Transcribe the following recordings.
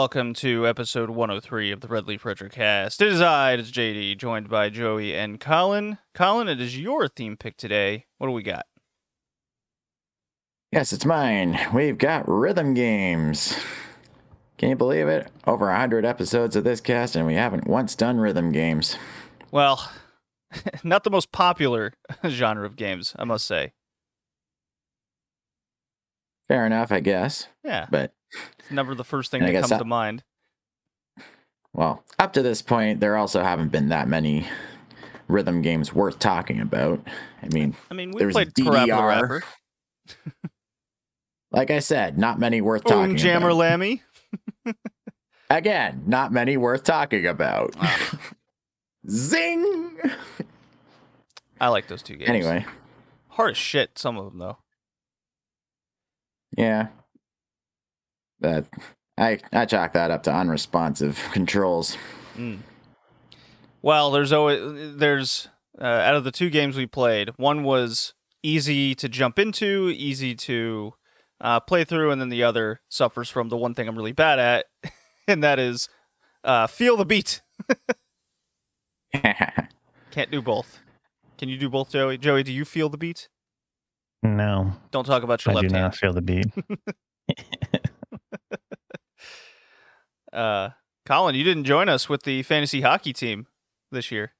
Welcome to episode 103 of the Red Leaf Retro Cast. It is I, it is JD, joined by Joey and Colin. Colin, it is your theme pick today. What do we got? Yes, it's mine. We've got rhythm games. Can you believe it? Over 100 episodes of this cast, and we haven't once done rhythm games. Well, not the most popular genre of games, I must say. Fair enough, I guess. Yeah, But, never the first thing And that comes to mind. well, up to this point, there also haven't been that many rhythm games worth talking about. I mean, I mean, we played DDR. Like I said, not many worth Boom talking Jammer about. Lammy. Again, not many worth talking about. Zing! I like those two games. Anyway, hard as shit. Some of them though. yeah. But I, I chalk that up to unresponsive controls. Mm. Well, there's always there's uh, out of the two games we played, one was easy to jump into, easy to uh, play through, and then the other suffers from the one thing I'm really bad at, and that is uh, feel the beat. Can't do both. Can you do both, Joey? Joey, do you feel the beat? No, Don't talk about your I do left hand. not feel the beat. Uh, Colin, you didn't join us with the fantasy hockey team this year.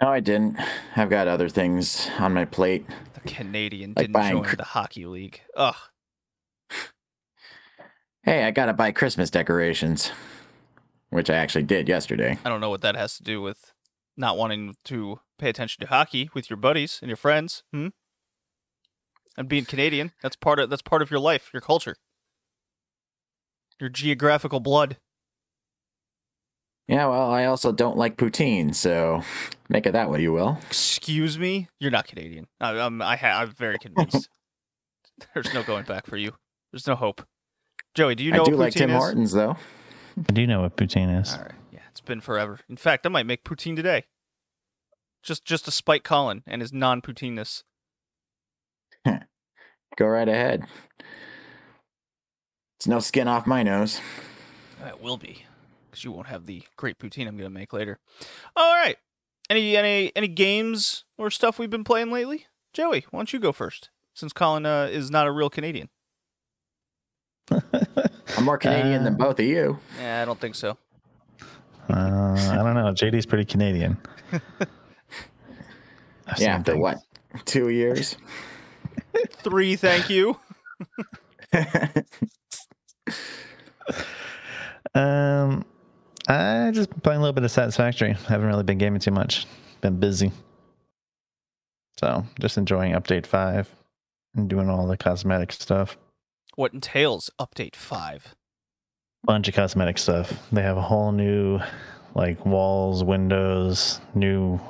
No, I didn't. I've got other things on my plate. The Canadian Like didn't buying join the hockey league. Ugh. Hey, I gotta buy Christmas decorations, which I actually did yesterday. I don't know what that has to do with not wanting to pay attention to hockey with your buddies and your friends. Hmm? And being Canadian, that's part of that's part of your life, your culture. Your geographical blood. Yeah, well, I also don't like poutine, so make it that what you will. Excuse me, you're not Canadian. I, I'm I ha- I'm very convinced. There's no going back for you. There's no hope. Joey, do you know I do what like Tim is? Hortons, though. I do know what poutine is. All right, yeah, it's been forever. In fact, I might make poutine today. Just just to spite Colin and his non-poutineness. Go right ahead. It's no skin off my nose. It will be, because you won't have the great poutine I'm gonna make later. All right. Any any any games or stuff we've been playing lately? Joey, why don't you go first? Since Colin uh, is not a real Canadian. I'm more Canadian than Uh, both of you. Yeah, I don't think so. Uh, I don't know. JD's pretty Canadian. I've Yeah, seen for things. what? Two years? Three, thank you. Um, I just been playing a little bit of Satisfactory. Haven't really been gaming too much. Been busy. So just enjoying update five and doing all the cosmetic stuff. What entails update five? Bunch of cosmetic stuff. They have a whole new like walls, windows, new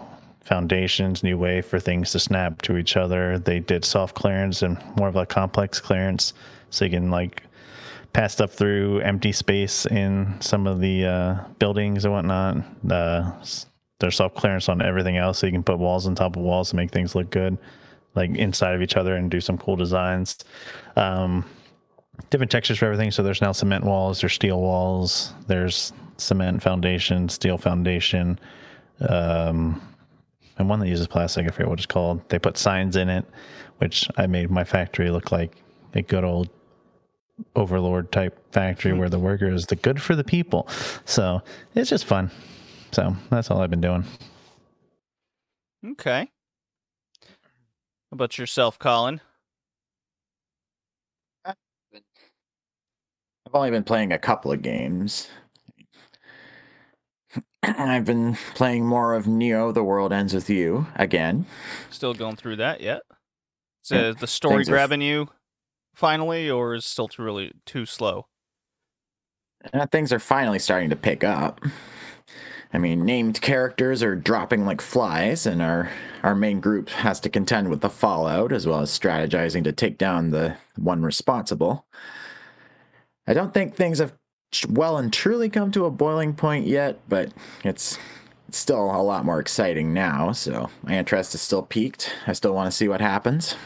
foundations, new way for things to snap to each other. They did soft clearance and more of a complex clearance, so you can like pass up through empty space in some of the uh, buildings and whatnot. Uh, there's soft clearance on everything else, so you can put walls on top of walls to make things look good, like inside of each other, and do some cool designs. Um, different textures for everything. So there's now cement walls, there's steel walls, there's cement foundation, steel foundation, um, and one that uses plastic. I forget what it's called. They put signs in it, which I made my factory look like a good old overlord type factory where the worker is the good for the people. So it's just fun. So that's all I've been doing. Okay. How about yourself, Colin? I've only been playing a couple of games. I've been playing more of Neo The World Ends With You again. Still going through that yet? Is Yeah, the story things are f- grabbing you finally, or is still too really too slow? Uh, things are finally starting to pick up. I mean, named characters are dropping like flies, and our our main group has to contend with the fallout as well as strategizing to take down the one responsible. I don't think things have well and truly come to a boiling point yet, but it's it's still a lot more exciting now. So my interest is still piqued. I still want to see what happens,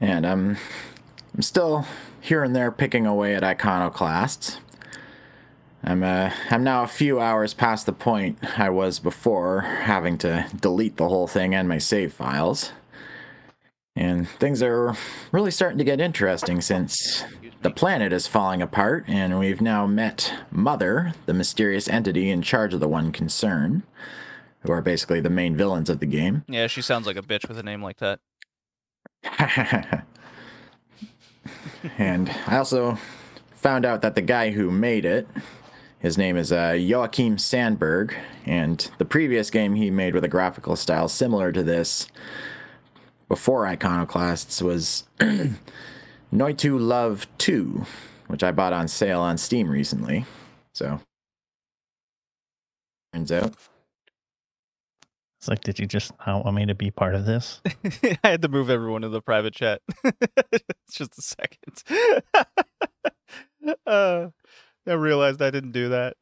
and I'm I'm still here and there picking away at iconoclasts. I'm uh, I'm now a few hours past the point I was before, having to delete the whole thing and my save files. And things are really starting to get interesting since the planet is falling apart, and we've now met Mother, the mysterious entity in charge of the one concern, who are basically the main villains of the game. Yeah, she sounds like a bitch with a name like that. and I also found out that the guy who made it, his name is uh, Joachim Sandberg, and the previous game he made with a graphical style similar to this before Iconoclasts was Noitu Love 2, which I bought on sale on Steam recently. So, turns out. It's like, did you just not want me to be part of this? I had to move everyone to the private chat. it's just a second. uh, I realized I didn't do that.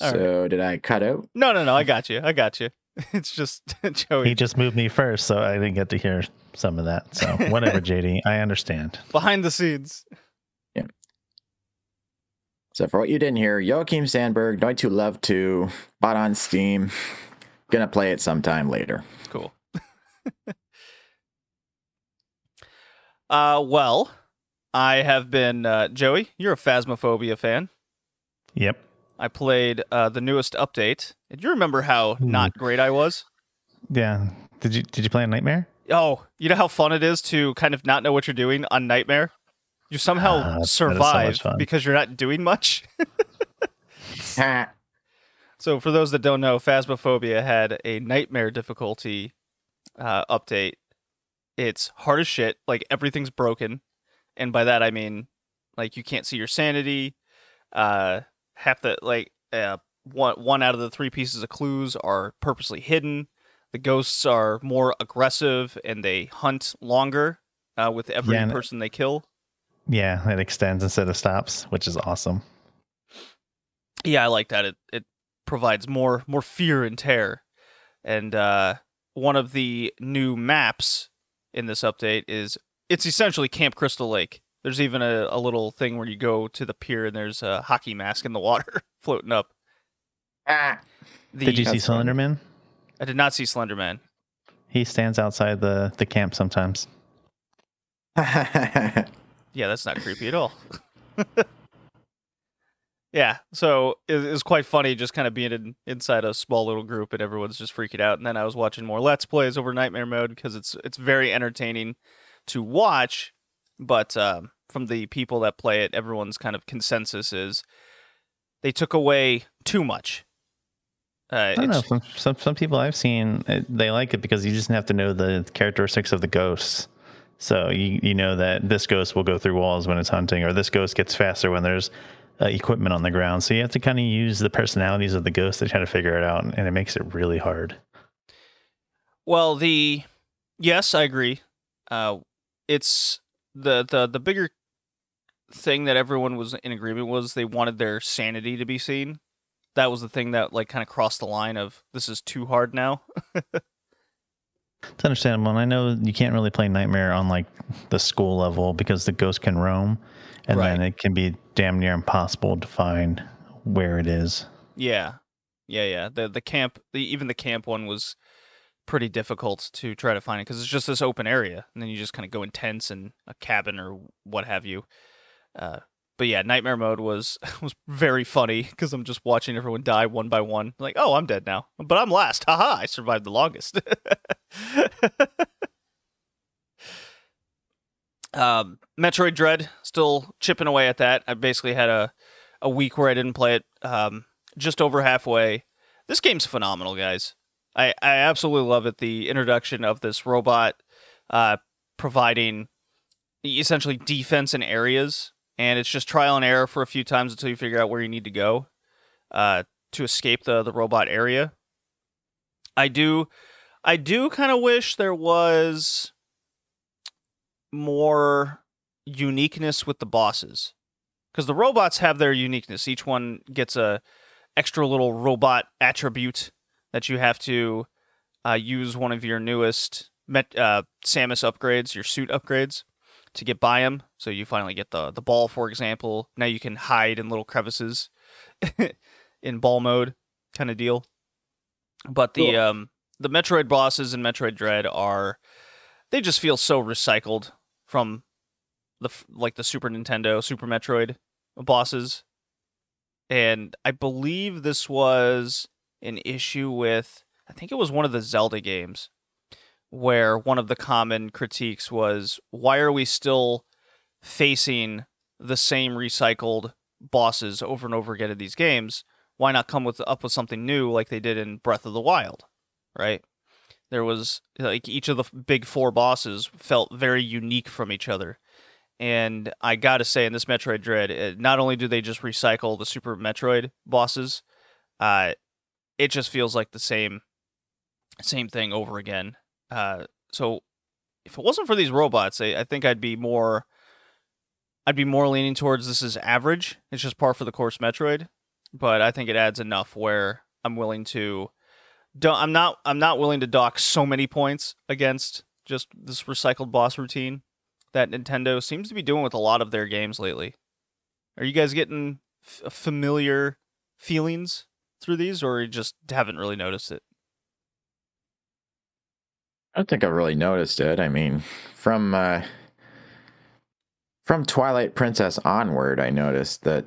All so, did I cut out? No, no, no. I got you. I got you. It's just Joey. He just moved me first, so I didn't get to hear some of that. So, whatever, JD. I understand. behind the scenes. So, for what you didn't hear, Joachim Sandberg, Noitu Love 2, bought on Steam. Gonna play it sometime later. Cool. uh, well, I have been uh, Joey. You're a Phasmophobia fan. Yep. I played uh, the newest update, and you remember how Hmm. not great I was. Yeah. Did you did you play a nightmare? Oh, you know how fun it is to kind of not know what you're doing on Nightmare. You somehow so much survive fun. because you're not doing much. So, for those that don't know, Phasmophobia had a nightmare difficulty uh, update. It's hard as shit. Like everything's broken, and by that I mean like you can't see your sanity. Uh, half the like uh, one one out of the three pieces of clues are purposely hidden. The ghosts are more aggressive and they hunt longer uh, with every Yeah, person they kill. Yeah, it extends instead of stops, which is awesome. Yeah, I like that. It it provides more more fear and terror. And uh, one of the new maps in this update is it's essentially Camp Crystal Lake. There's even a, a little thing where you go to the pier and there's a hockey mask in the water floating up. Ah. The, Did you see Slenderman? I did not see Slenderman. He stands outside the the camp sometimes. Yeah, that's not creepy at all. yeah, so it, it was quite funny just kind of being in, inside a small little group and everyone's just freaking out. And then I was watching more Let's Plays over Nightmare Mode because it's it's very entertaining to watch. But um, from the people that play it, everyone's kind of consensus is they took away too much. Uh, I don't know. Some, some some people I've seen uh, they like it because you just have to know the characteristics of the ghosts. So you you know that this ghost will go through walls when it's hunting, or this ghost gets faster when there's uh, equipment on the ground. So you have to kind of use the personalities of the ghost to try to figure it out, and it makes it really hard. Well, the yes, I agree. Uh, it's the the the bigger thing that everyone was in agreement was they wanted their sanity to be seen. That was the thing that like kind of crossed the line of this is too hard now. It's understandable, and I know you can't really play Nightmare on like the school level because the ghost can roam, and then it can be damn near impossible to find where it is. yeah, yeah, yeah. The the camp, the, even the camp one was pretty difficult to try to find it because it's just this open area, and then you just kind of go in tents and a cabin or what have you. Uh, but yeah, nightmare mode was was very funny because I'm just watching everyone die one by one. Like, oh, I'm dead now, but I'm last. Haha, I survived the longest. um, Metroid Dread still chipping away at that. I basically had a a week where I didn't play it. Um, just over halfway. This game's phenomenal, guys. I I absolutely love it. The introduction of this robot, uh, providing essentially defense in areas, and it's just trial and error for a few times until you figure out where you need to go, uh, to escape the the robot area. I do, I do kind of wish there was more uniqueness with the bosses because the robots have their uniqueness. Each one gets a extra little robot attribute that you have to uh, use one of your newest Met, uh, Samus upgrades, your suit upgrades to get by him. So you finally get the the ball, for example. Now you can hide in little crevices in ball mode, kind of deal. But the Cool. um the Metroid bosses in Metroid Dread are they just feel so recycled from the like the Super Nintendo Super Metroid bosses. And I believe this was an issue with I think it was one of the Zelda games where one of the common critiques was why are we still facing the same recycled bosses over and over again in these games? Why not come with up with something new like they did in Breath of the Wild, right? There was like each of the big four bosses felt very unique from each other. And I got to say in this Metroid Dread, not only do they just recycle the Super Metroid bosses, uh it just feels like the same same thing over again. Uh, so if it wasn't for these robots, I, I think I'd be more I'd be more leaning towards this is average. It's just par for the course Metroid, but I think it adds enough where I'm willing to I'm not I'm not willing to dock so many points against just this recycled boss routine that Nintendo seems to be doing with a lot of their games lately. Are you guys getting f- familiar feelings through these or you just haven't really noticed it? I don't think I really noticed it. I mean, from uh, from Twilight Princess onward, I noticed that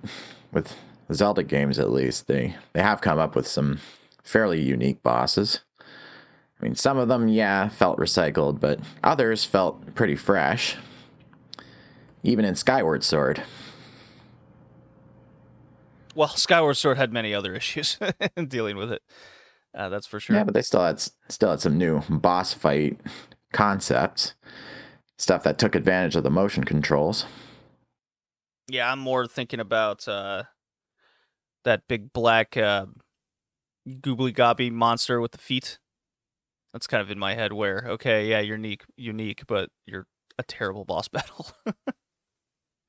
with Zelda games, at least they they have come up with some fairly unique bosses. I mean, some of them, yeah, felt recycled, but others felt pretty fresh. Even in Skyward Sword. Well, Skyward Sword had many other issues in dealing with it. Uh, that's for sure. Yeah, but they still had still had some new boss fight concepts, stuff that took advantage of the motion controls. Yeah, I'm more thinking about uh, that big black uh, goobly gobby monster with the feet. That's kind of in my head. Where okay, yeah, you're unique, unique, but you're a terrible boss battle.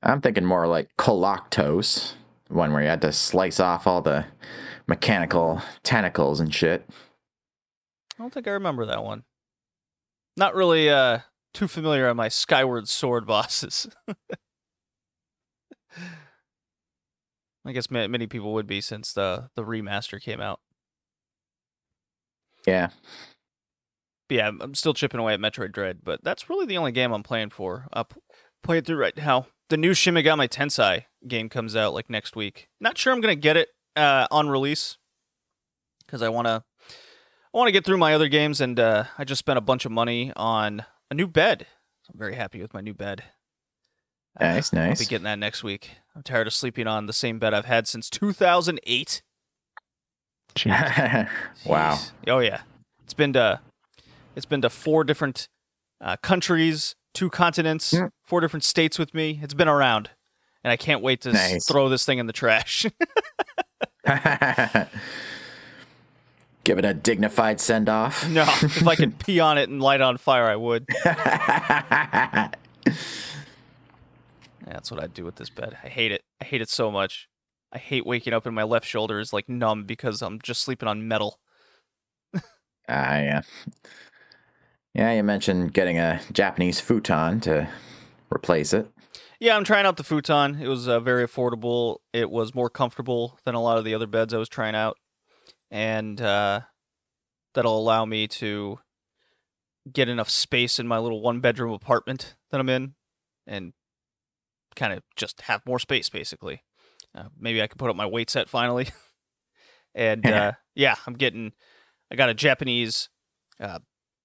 I'm thinking more like Koloktos, one where you had to slice off all the mechanical tentacles and shit. I don't think I remember that one. Not really uh, too familiar on my Skyward Sword bosses. I guess many people would be since the the remaster came out. Yeah, But yeah, I'm- still chipping away at Metroid Dread, but that's really the only game I'm playing for. I'll play it through right now. The new Shin Megami Tensei game comes out like next week. Not sure I'm gonna get it uh, on release because I wanna I wanna get through my other games, and uh, I just spent a bunch of money on a new bed. I'm very happy with my new bed. Uh, nice, I'll be getting that next week. I'm tired of sleeping on the same bed I've had since 2008. Jeez. wow. Jeez. Oh yeah, it's been to it's been to four different uh, countries, two continents, Mm. four different states with me. It's been around, and I can't wait to s- throw this thing in the trash. Give it a dignified send off. no, if I could pee on it and light on fire, I would. That's what I'd do with this bed. I hate it. I hate it so much. I hate waking up and my left shoulder is like numb because I'm just sleeping on metal. Ah, yeah. Yeah, you mentioned getting a Japanese futon to replace it. Yeah, I'm trying out the futon. It was uh, very affordable. It was more comfortable than a lot of the other beds I was trying out, and uh, that'll allow me to get enough space in my little one bedroom apartment that I'm in, and kind of just have more space basically. Uh, maybe I can put up my weight set finally, and uh, yeah, I'm getting. I got a Japanese uh,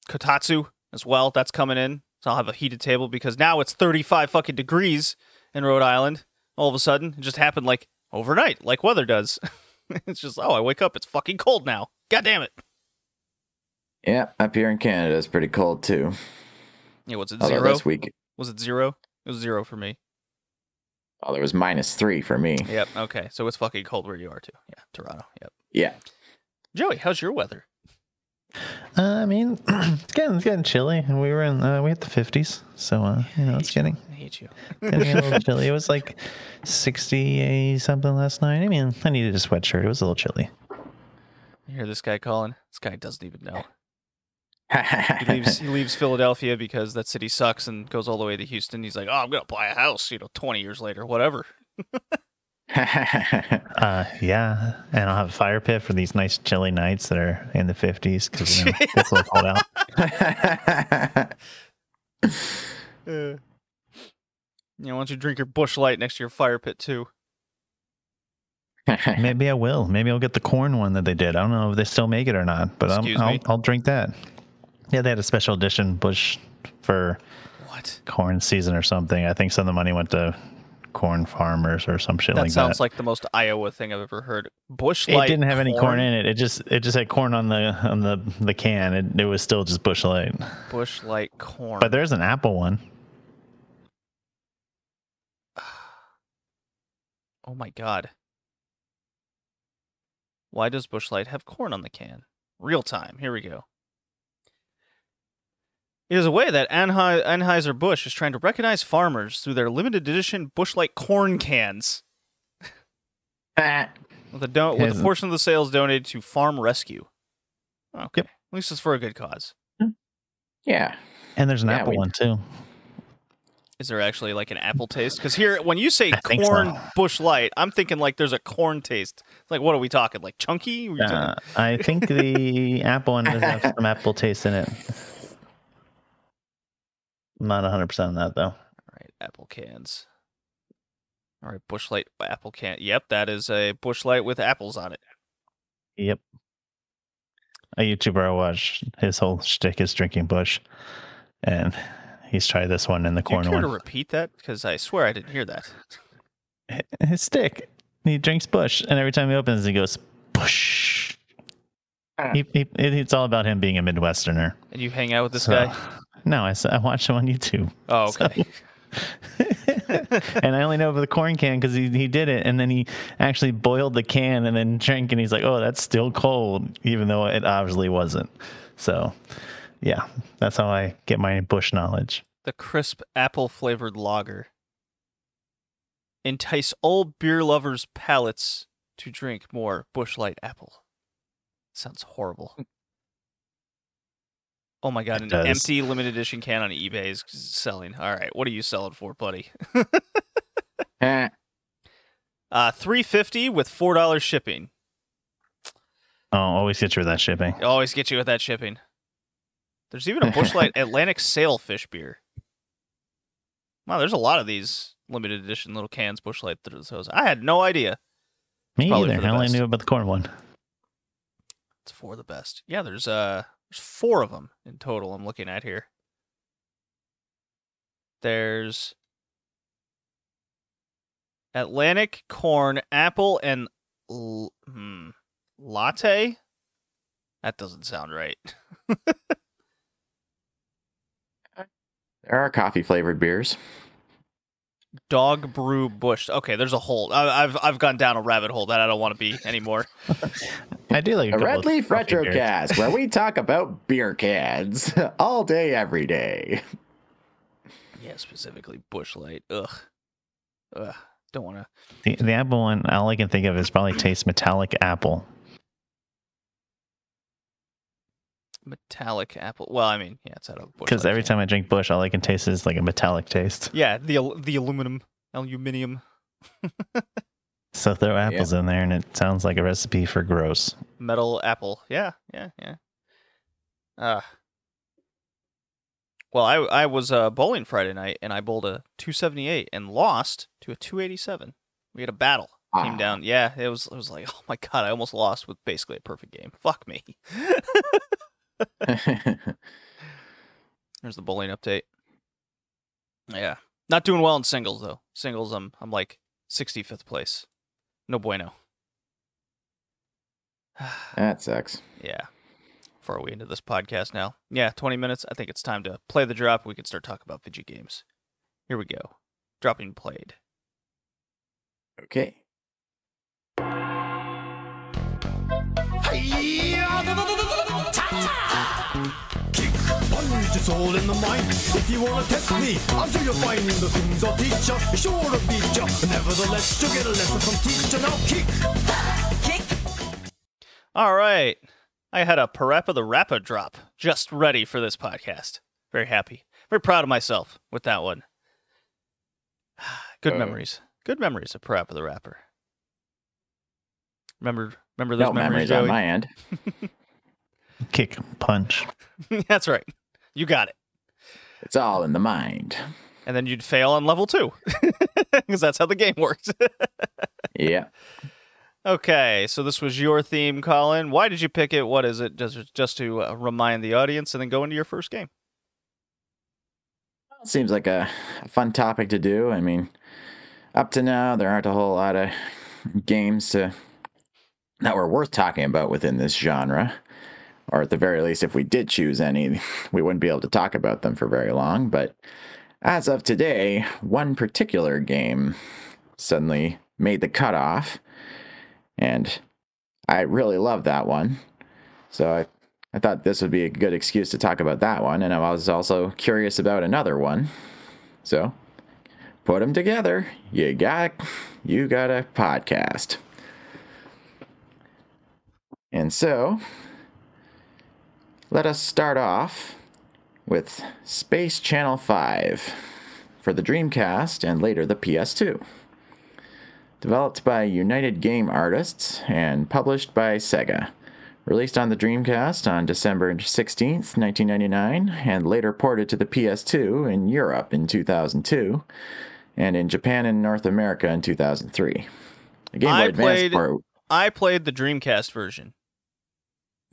kotatsu as well. That's coming in. So I'll have a heated table because now it's 35 fucking degrees in Rhode Island. All of a sudden, it just happened like overnight, like weather does. it's just, oh, I wake up, it's fucking cold now. God damn it. Yeah, up here in Canada it's pretty cold too. Yeah, what's it, Although zero? this week, Was it zero? It was zero for me. oh, there was minus three for me. Yep, okay. So it's fucking cold where you are too. Yeah, Toronto. Yep. Yeah. Joey, how's your weather? Uh, I mean, it's getting it's getting chilly, and we were in uh, we hit the fifties, so uh, you know it's getting I hate you. getting a little chilly. It was like sixty something last night. I mean, I needed a sweatshirt. It was a little chilly. You hear this guy Colin? This guy doesn't even know. He leaves he leaves Philadelphia because that city sucks and goes all the way to Houston. He's like, oh, I'm gonna buy a house. You know, 20 years later, whatever. Uh, yeah, and I'll have a fire pit for these nice chilly nights that are in the 50s because you know, it's a little cold out. Uh, you know, why don't you drink your Busch Light next to your fire pit too? Maybe I will. Maybe I'll get the corn one that they did. I don't know if they still make it or not, but I'll, I'll. I'll drink that. Yeah, they had a special edition Busch for What? corn season or something. I think some of the money went to corn farmers or some shit That like sounds that. Sounds like the most Iowa thing I've ever heard. Busch it didn't have any corn in it. It just it just had corn on the on the the can. It, it was still just Busch Light. Busch Light corn. But there's an apple one. oh my god. Why does Busch Light have corn on the can? Real time. Here we go. It is a way that Anhe- Anheuser-Busch is trying to recognize farmers through their limited edition Busch Light corn cans. With a, do- with a portion of the sales donated to Farm Rescue. Okay. Yep. At least it's for a good cause. yeah. And there's an Yeah, apple we- one too. Is there actually like an apple taste? Because here, when you say I corn so. Busch Light, I'm thinking like there's a corn taste. It's like, what are we talking? Like chunky? Are talking- Uh, I think the apple one does have some apple taste in it. I'm not 100% on that though. All right, apple cans. All right, Busch Light apple can. Yep, that is a Busch Light with apples on it. Yep. A YouTuber I watch, his whole shtick is drinking Busch, and he's tried this one in the Do you corn care to repeat that? Because I swear I didn't hear that. His stick, he drinks Busch, and every time he opens, he goes Busch. Ah. He, he, it's all about him being a Midwesterner. And you hang out with this So- guy? No, I, I watched him on YouTube. Oh, okay. and I only know of the corn can because he, he did it, and then he actually boiled the can and then drank, and he's like, "Oh, that's still cold," even though it obviously wasn't. So, yeah, that's how I get my Busch knowledge. the crisp apple flavored lager. Entice all beer lovers' palates to drink more Busch Light apple. Sounds horrible. Oh my god, It an does. empty limited edition can on eBay is selling. All right, what are you selling for, buddy? Eh, Uh, three fifty with four dollars shipping. Oh, always get you with that shipping. Always get you with that shipping. There's even a Busch Light Atlantic Sailfish beer. Wow, there's a lot of these limited edition little cans Busch Light those. I had no idea. Me either. I only knew about the corn one. It's for the best. Yeah, there's uh there's four of them in total. I'm looking at here. There's Atlantic corn, apple, and hmm, latte. That doesn't sound right. there are coffee flavored beers. Dog brew Busch. Okay, there's a hole. I, I've I've gone down a rabbit hole that I don't want to be anymore. I do like a A Red Leaf coffee beers. Retrocast, where we talk about beer cans all day, every day. Yeah, specifically Busch Light. Ugh, ugh. Don't want to. The, the apple one, all I can think of is probably tastes metallic apple. Metallic apple. Well, I mean, yeah, it's out of Busch. Because every time I drink Busch, all I can taste is like a metallic taste. Yeah, the the aluminum, aluminium, So throw apples in there, and it sounds like a recipe for gross. metal apple. Yeah, yeah, yeah. Uh Well, I I was uh, bowling Friday night and I bowled a 278 and lost to a 287. We had a battle. Came Ah. down. Yeah, it was it was like, "Oh my god, I almost lost with basically a perfect game. Fuck me." There's the bowling update. Yeah. Not doing well in singles though. Singles I'm I'm like 65th place. No bueno. that sucks. Yeah. Far are we into this podcast now? Yeah, 20 minutes. I think it's time to play the drop. We can start talking about video games. Here we go. Dropping played. Okay. Kick, punch, it's all in the mind. If you wanna test me, I'm sure you'll find the things I'll teach ya. Be sure to beat ya. Nevertheless, you'll get a lesson from teacher. Now kick. All right. I had a Parappa the Rapper drop just ready for this podcast. Very happy. Very proud of myself with that one. Good Uh. memories. Good memories of Parappa the Rapper. Remember remember those No memories, memories on my end. Kick, punch. That's right. You got it. It's all in the mind. And then you'd fail on level two. Because that's how the game works. Yeah. okay, so this was your theme, Colin. Why did you pick it? What is it? Just, just to uh, remind the audience and then go into your first game. Seems like a, a fun topic to do. I mean, up to now, there aren't a whole lot of games to, that were worth talking about within this genre. Or at the very least, if we did choose any, we wouldn't be able to talk about them for very long. But as of today, one particular game suddenly made the cutoff. And I really love that one. So I I thought this would be a good excuse to talk about that one, and I was also curious about another one. So, put them together. You got you got a podcast. And so, let us start off with Space Channel 5 for the Dreamcast and later the PS2. Developed by United Game Artists and published by Sega. Released on the Dreamcast on December 16th, 1999, and later ported to the PS2 in Europe in 2002, and in Japan and North America in 2003. The Game Boy I Advance played- I played the Dreamcast version.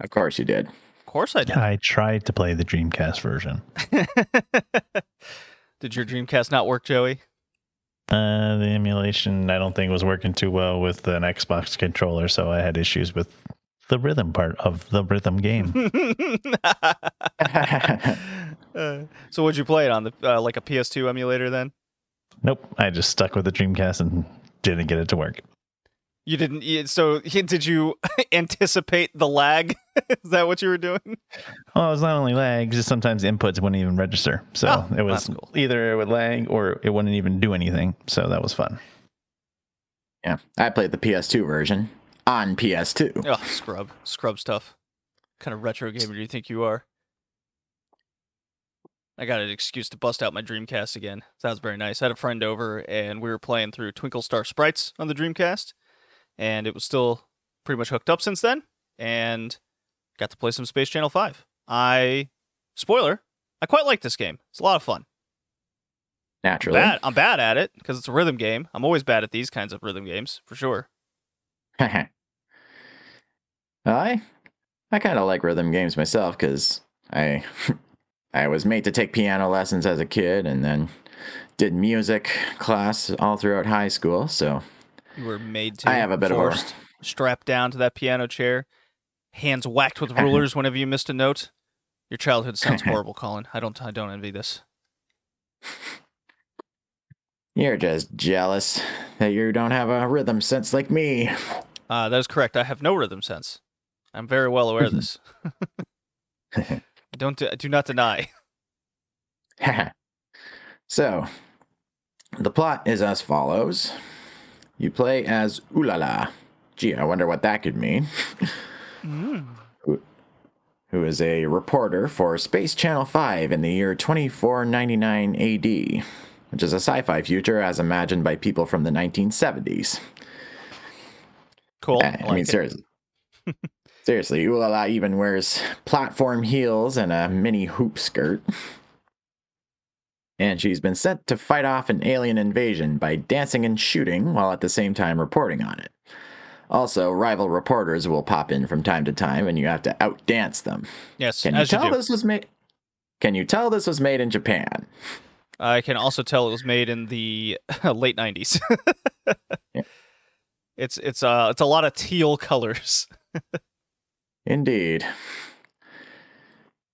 of course you did. Of course I did. I tried to play the Dreamcast version. did your Dreamcast not work, Joey? Uh, the emulation, I don't think, was working too well with an Xbox controller, so I had issues with the rhythm part of the rhythm game. Uh, so would you play it on the uh, like a PS2 emulator then? nope, I just stuck with the Dreamcast and didn't get it to work. You didn't. you- So did you anticipate the lag? Is that what you were doing? Well, it was not only lag, just sometimes inputs wouldn't even register. So Oh, it was cool. either it would lag or it wouldn't even do anything. So that was fun. yeah, I played the PS2 version on PS2. Oh, scrub, scrub stuff. What kind of retro gamer do you think you are? I got an excuse to bust out my Dreamcast again. That was very nice. I had a friend over, and we were playing through Twinkle Star Sprites on the Dreamcast, and it was still pretty much hooked up since then, and got to play some Space Channel Five. I, spoiler, I quite like this game. It's a lot of fun. Naturally. Bad, I'm bad at it because it's a rhythm game. I'm always bad at these kinds of rhythm games for sure. I I kind of like rhythm games myself because I I was made to take piano lessons as a kid and then did music class all throughout high school. So You were made to. I have a bit of a- strapped down to that piano chair, hands whacked with rulers whenever you missed a note. Your childhood sounds horrible, Colin. I don't. I don't envy this. you're just jealous that you don't have a rhythm sense like me. Uh, that is correct. I have no rhythm sense. I'm very well aware of this. Don't. I do not deny. so, the plot is as follows You play as Ulala. Gee, I wonder what that could mean. Hmm. Who- Who is a reporter for Space Channel 5 in the year 2499 AD, which is a sci fi future as imagined by people from the 1970s. Cool. Yeah, I I, like mean, it. seriously. seriously, Ulala even wears platform heels and a mini hoop skirt. And she's been sent to fight off an alien invasion by dancing and shooting while at the same time reporting on it. Also, rival reporters will pop in from time to time and you have to outdance them. Yes, Can you as you tell do. this was made Can you tell this was made in Japan? I can also tell it was made in the late '90s. Yeah. It's it's uh it's a lot of teal colors. Indeed.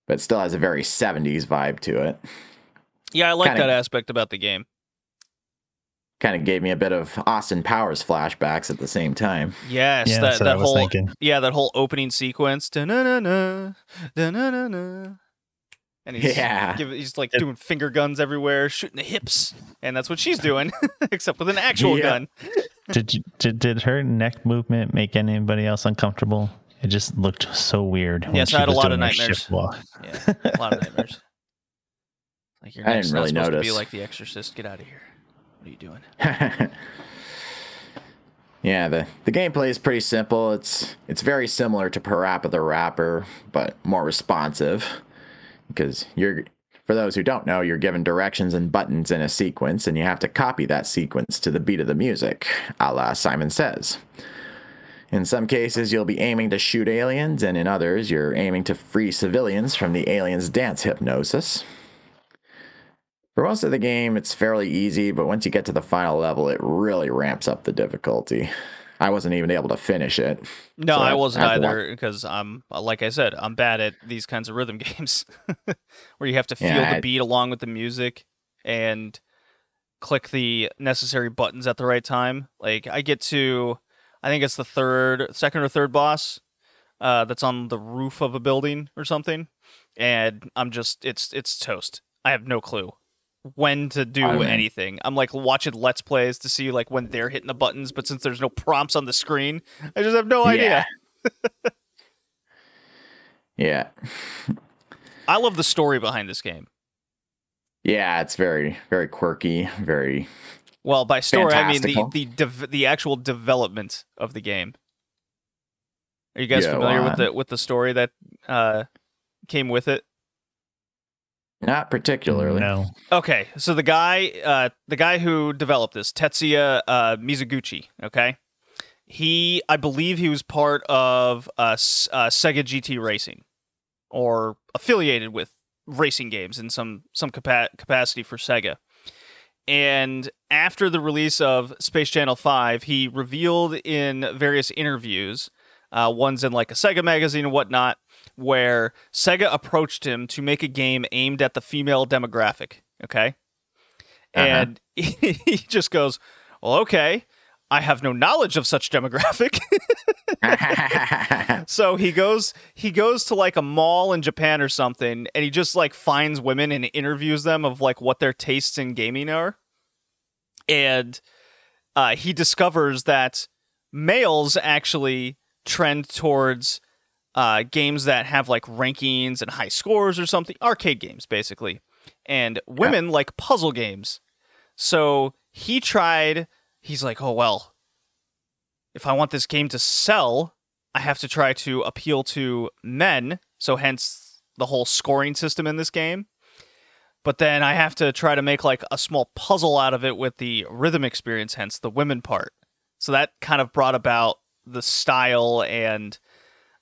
But still has a very 70s vibe to it. Yeah, I like Kinda- that aspect about the game. Kind of gave me a bit of Austin Powers flashbacks at the same time. Yes, yeah, that that's what I that whole thinking. yeah that whole opening sequence. Da-na-na-na, da-na-na-na. And he's Yeah. give, he's like doing finger guns everywhere, shooting the hips, and that's what she's doing, except with an actual Yeah. gun. Did you, did did her neck movement make anybody else uncomfortable? It just looked so weird. when Yes, she I had a lot of nightmares. Yeah, a lot of nightmares. Like you're I didn't really supposed to be like The Exorcist. Get out of here. What are you doing? yeah, the the gameplay is pretty simple. It's it's very similar to Parappa the Rapper, but more responsive. Because you're for those who don't know, you're given directions and buttons in a sequence, and you have to copy that sequence to the beat of the music, a la Simon Says. In some cases, you'll be aiming to shoot aliens, and in others, you're aiming to free civilians from the aliens' dance hypnosis. For most of the game, it's fairly easy, but once you get to the final level, it really ramps up the difficulty. I wasn't even able to finish it. No, So I wasn't I either because I'm like I said, I'm bad at these kinds of rhythm games where you have to feel Yeah, the I- beat along with the music and click the necessary buttons at the right time. Like I get to, I think it's the third, second or third boss uh, that's on the roof of a building or something, and I'm just it's it's toast. I have no clue when to do anything. I'm like watching let's plays to see like when they're hitting the buttons, but since there's no prompts on the screen, I just have no idea. Yeah. I love the story behind this game. Yeah, it's very, very quirky, very. Well, by story I mean the the dev- the actual development of the game. Are you guys familiar with the with the story that uh, came with it? Not particularly. No. Okay, so the guy, uh, the guy who developed this, Tetsuya uh, Mizuguchi. Okay, he, I believe, he was part of uh, uh, Sega GT Racing, or affiliated with racing games in some some capa- capacity for Sega. And after the release of Space Channel Five, he revealed in various interviews, uh, ones in like a Sega magazine and whatnot, where Sega approached him to make a game aimed at the female demographic. Okay. Uh-huh. And he just goes, Well, okay. I have no knowledge of such demographic. so he goes he goes to like a mall in Japan or something and he just like finds women and interviews them of like what their tastes in gaming are. And uh, he discovers that males actually trend towards uh, games that have like rankings and high scores or something, arcade games basically. And women like puzzle games. So he tried, he's like, oh, well, if I want this game to sell, I have to try to appeal to men. So hence the whole scoring system in this game. But then I have to try to make like a small puzzle out of it with the rhythm experience, hence the women part. So that kind of brought about the style and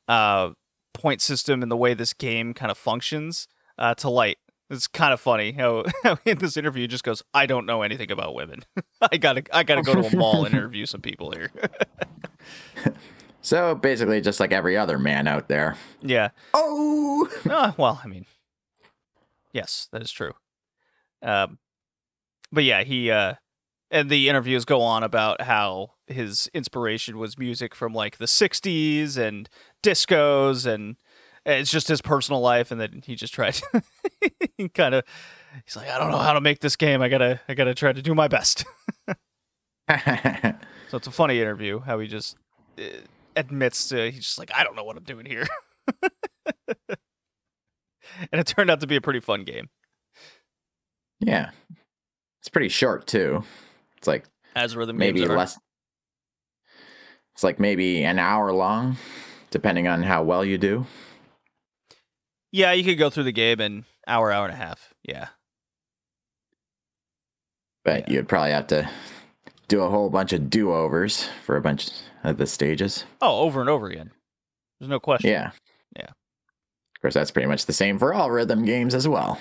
uh, point system and the way this game kind of functions uh, to light. It's kind of funny how, how in this interview he just goes, "I don't know anything about women. I gotta I gotta go to a mall and interview some people here." so basically, just like every other man out there. yeah. Oh! Uh, well, I mean, yes, that is true. Um, but yeah, he uh, and the interviews go on about how his inspiration was music from like the '60s and discos, and it's just his personal life, and then he just tried, kind of, he's like, I don't know how to make this game. I gotta, I gotta try to do my best. So it's a funny interview how he just uh, admits to he's just like I don't know what I'm doing here. and it turned out to be a pretty fun game. yeah. It's pretty short, too. It's like As rhythm maybe less. It's like maybe an hour long, depending on how well you do. Yeah, you could go through the game in hour, hour and a half. Yeah. But Yeah. you'd probably have to do a whole bunch of do overs for a bunch of the stages. Oh, over and over again. There's no question. Yeah. Yeah. Of course, that's pretty much the same for all rhythm games as well.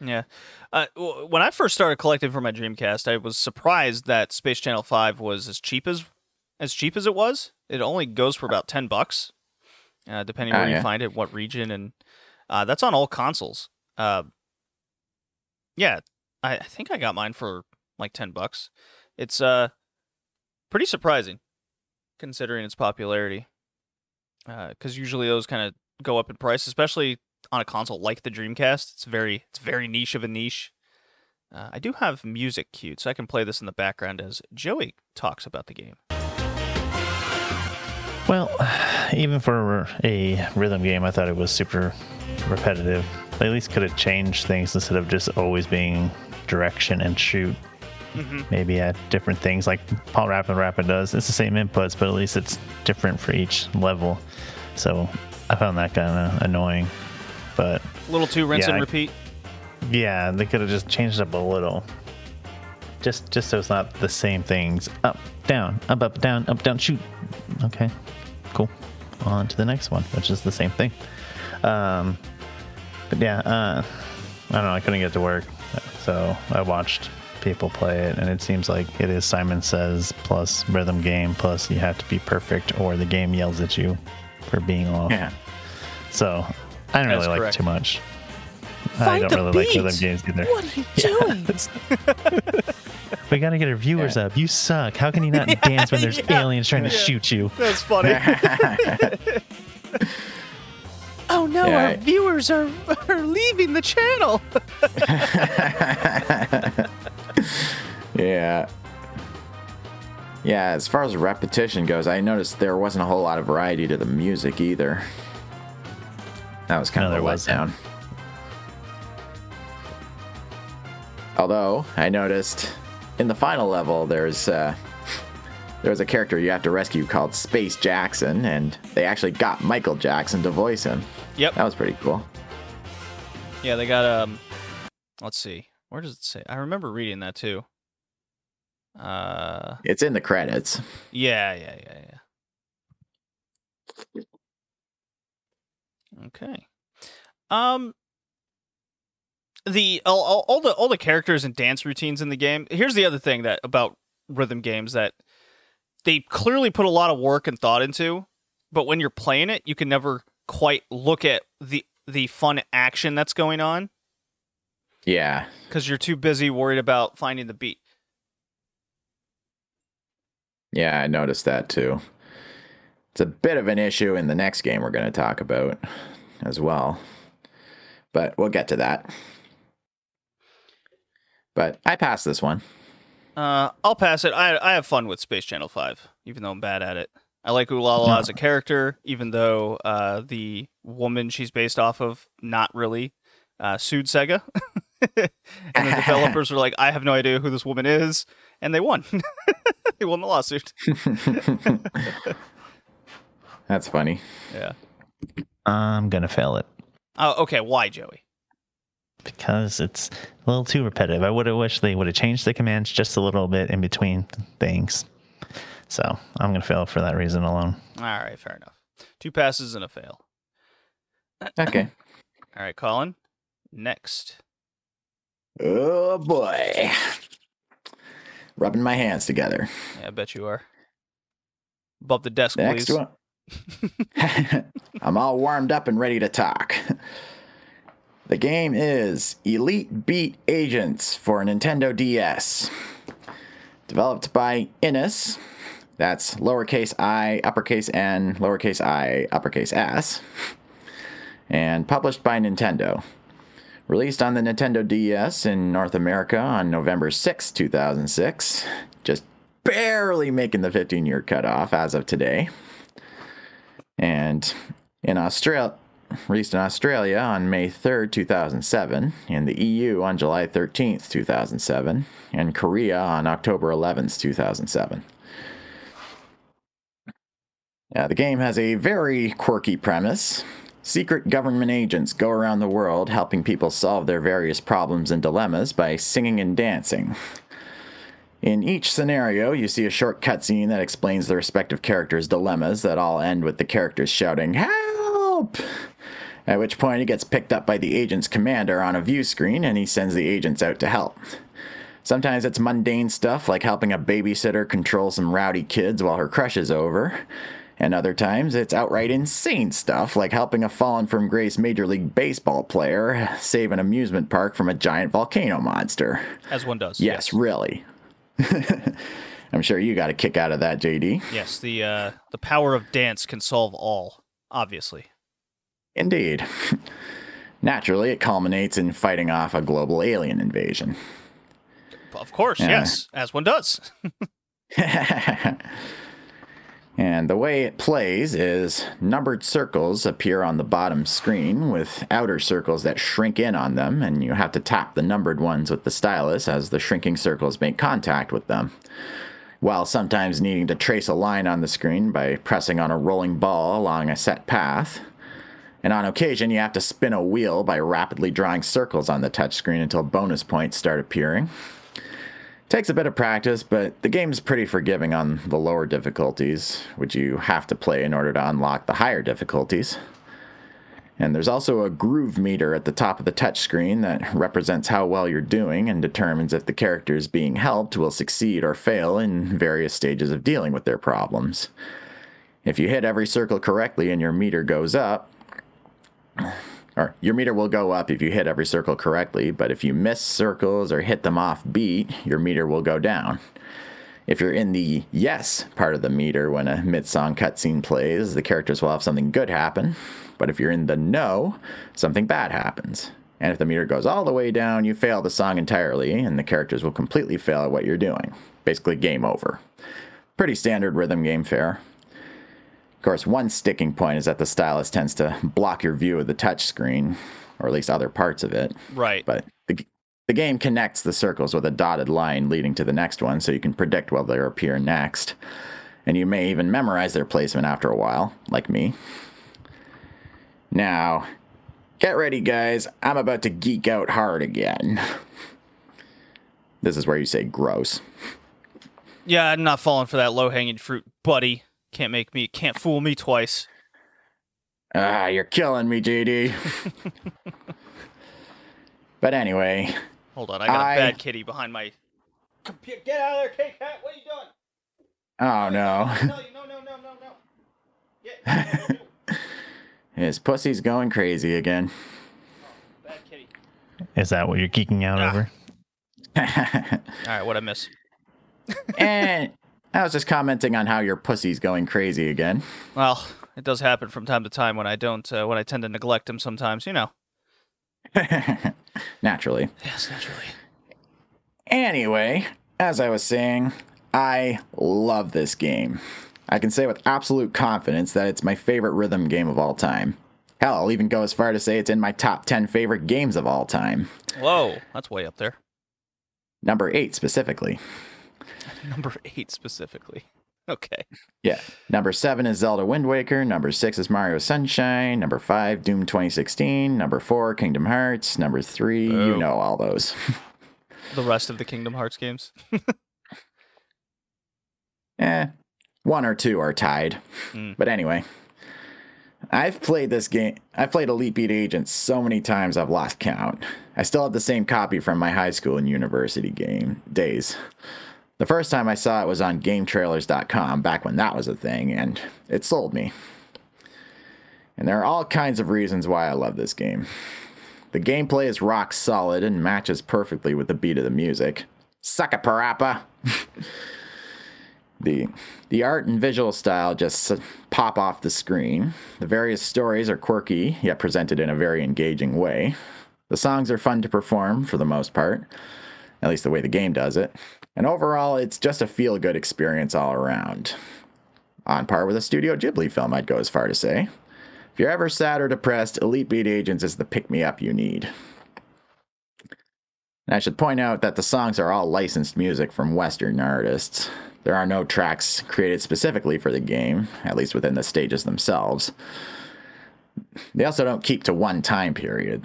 Yeah. Uh, when I first started collecting for my Dreamcast, I was surprised that Space Channel 5 was as cheap as as cheap as it was. It only goes for about 10 bucks, uh, depending Oh, where you find it, what region, and uh, that's on all consoles. Uh, yeah, I, I think I got mine for like 10 bucks. It's uh pretty surprising considering its popularity. Because usually those kind of go up in price, especially on a console like the Dreamcast. It's very it's very niche of a niche. Uh, I do have music queued, so I can play this in the background as Joey talks about the game. Well, even for a rhythm game, I thought it was super repetitive. They at least could have changed things instead of just always being direction and shoot. Maybe at different things like Parappa the Rapper does. It's the same inputs, but at least it's different for each level. So I found that kind of annoying. But A little too rinse Yeah, and I- repeat. yeah, they could have just changed up a little. Just just so it's not the same things. Up, down, up, up, down, up, down, shoot. Okay. Cool. On to the next one, which is the same thing. Um but yeah, uh I don't know, I couldn't get to work. So I watched people play it and it seems like it is Simon Says plus rhythm game plus you have to be perfect or the game yells at you for being off. Yeah. So I don't That's really like it too much. I don't really like rhythm games either. What are you doing? We gotta get our viewers up. You suck. How can you not dance when there's Yeah. aliens trying to shoot you? That's funny. oh no, Yeah, our viewers are are leaving the channel. Yeah. Yeah, as far as repetition goes, I noticed there wasn't a whole lot of variety to the music either. That was kind No, of a letdown. Although I noticed in the final level, there's uh, there's a character you have to rescue called Space Jackson, and they actually got Michael Jackson to voice him. Yep. That was pretty cool. Yeah, they got um. Let's see. Where does it say? I remember reading that too. Uh, It's in the credits. yeah, yeah, yeah, yeah. Okay. Um. The all, all, all the all the characters and dance routines in the game. Here's the other thing that about rhythm games that they clearly put a lot of work and thought into, but when you're playing it, you can never quite look at the the fun action that's going on Yeah. because you're too busy worried about finding the beat. Yeah, I noticed that too. It's a bit of an issue in the next game we're going to talk about as well. But we'll get to that. But I pass this one. Uh, I'll pass it. I I have fun with Space Channel Five, even though I'm bad at it. I like Ulala as a character, even though uh, the woman she's based off of not really uh, sued Sega, and the developers were like, "I have no idea who this woman is," and they won. they won the lawsuit. That's funny. Yeah. I'm gonna fail it Oh, okay. Why, Joey? because it's a little too repetitive. I would have wished they would have changed the commands just a little bit in between things. So I'm gonna fail for that reason alone. All right, fair enough. Two passes and a fail. Okay. All right, Colin. Next. oh boy. Rubbing my hands together. Yeah, I bet you are. Above the desk, Next please. one. I'm all warmed up and ready to talk. The game is Elite Beat Agents for Nintendo DS. Developed by iNiS. That's lowercase i, uppercase n, lowercase i, uppercase s. And published by Nintendo. Released on the Nintendo DS in North America on November 6, 2006. Just barely making the 15 year cutoff as of today and in Australia, released in Australia on May 3rd, 2007, in the EU on July 13th, 2007, and Korea on October 11th, 2007. Yeah, the game has a very quirky premise. Secret government agents go around the world helping people solve their various problems and dilemmas by singing and dancing. In each scenario, you see a short cutscene that explains the respective characters' dilemmas that all end with the characters shouting, Help! At which point he gets picked up by the agent's commander on a view screen and he sends the agents out to help. Sometimes it's mundane stuff like helping a babysitter control some rowdy kids while her crush is over. And other times it's outright insane stuff like helping a fallen from grace Major League Baseball player save an amusement park from a giant volcano monster. As one does. Yes, really. I'm sure you got a kick out of that, JD. Yes, the uh, the power of dance can solve all. Obviously. Indeed. Naturally, it culminates in fighting off a global alien invasion. Of course, yes, as one does. And the way it plays is numbered circles appear on the bottom screen with outer circles that shrink in on them, and you have to tap the numbered ones with the stylus as the shrinking circles make contact with them. While sometimes needing to trace a line on the screen by pressing on a rolling ball along a set path. And on occasion, you have to spin a wheel by rapidly drawing circles on the touchscreen until bonus points start appearing. Takes a bit of practice, but the game's pretty forgiving on the lower difficulties, which you have to play in order to unlock the higher difficulties. And there's also a groove meter at the top of the touchscreen that represents how well you're doing and determines if the characters being helped will succeed or fail in various stages of dealing with their problems. If you hit every circle correctly and your meter goes up, or your meter will go up if you hit every circle correctly, but if you miss circles or hit them off beat, your meter will go down. If you're in the yes part of the meter when a mid song cutscene plays, the characters will have something good happen. But if you're in the no, something bad happens. And if the meter goes all the way down, you fail the song entirely, and the characters will completely fail at what you're doing. Basically, game over. Pretty standard rhythm game fare. Of course, one sticking point is that the stylus tends to block your view of the touch screen, or at least other parts of it. Right. But the, the game connects the circles with a dotted line leading to the next one, so you can predict where they'll appear next. And you may even memorize their placement after a while, like me. Now, get ready, guys. I'm about to geek out hard again. This is where you say gross. Yeah, I'm not falling for that low hanging fruit, buddy. Can't make me, can't fool me twice. Ah, you're killing me, JD. but anyway, Hold on, I got I- a bad kitty behind my computer. Get out of there, K Cat. What are you doing? oh no. I no, no, no, no, no. Get. His pussy's going crazy again. bad kitty. Is that what you're geeking out Ah. over? All right, what I miss? and I was just commenting on how your pussy's going crazy again. Well, it does happen from time to time when I don't, uh, when I tend to neglect him sometimes, you know. Naturally. Yes, naturally. Anyway, as I was saying, I love this game. I can say with absolute confidence that it's my favorite rhythm game of all time. Hell, I'll even go as far to say it's in my top 10 favorite games of all time. Whoa, that's way up there. Number 8 specifically. Number eight specifically. Okay. Yeah. Number 7 is Zelda Wind Waker. Number 6 is Mario Sunshine. Number 5, Doom 2016. Number 4, Kingdom Hearts. Number 3, you know all those. The rest of the Kingdom Hearts games. eh, one or two are tied. Hmm. But anyway, I've played this game. I've played Elite Beat Agent so many times I've lost count. I still have the same copy from my high school and university game days. The first time I saw it was on GameTrailers.com back when that was a thing, and it sold me. And there are all kinds of reasons why I love this game. The gameplay is rock solid and matches perfectly with the beat of the music. Suck it, Parappa! The the art and visual style just pop off the screen. The various stories are quirky yet presented in a very engaging way. The songs are fun to perform for the most part, at least the way the game does it. And overall, it's just a feel good experience all around. On par with a Studio Ghibli film, I'd go as far to say. If you're ever sad or depressed, Elite Beat Agents is the pick me up you need. And I should point out that the songs are all licensed music from Western artists. There are no tracks created specifically for the game, at least within the stages themselves. They also don't keep to one time period.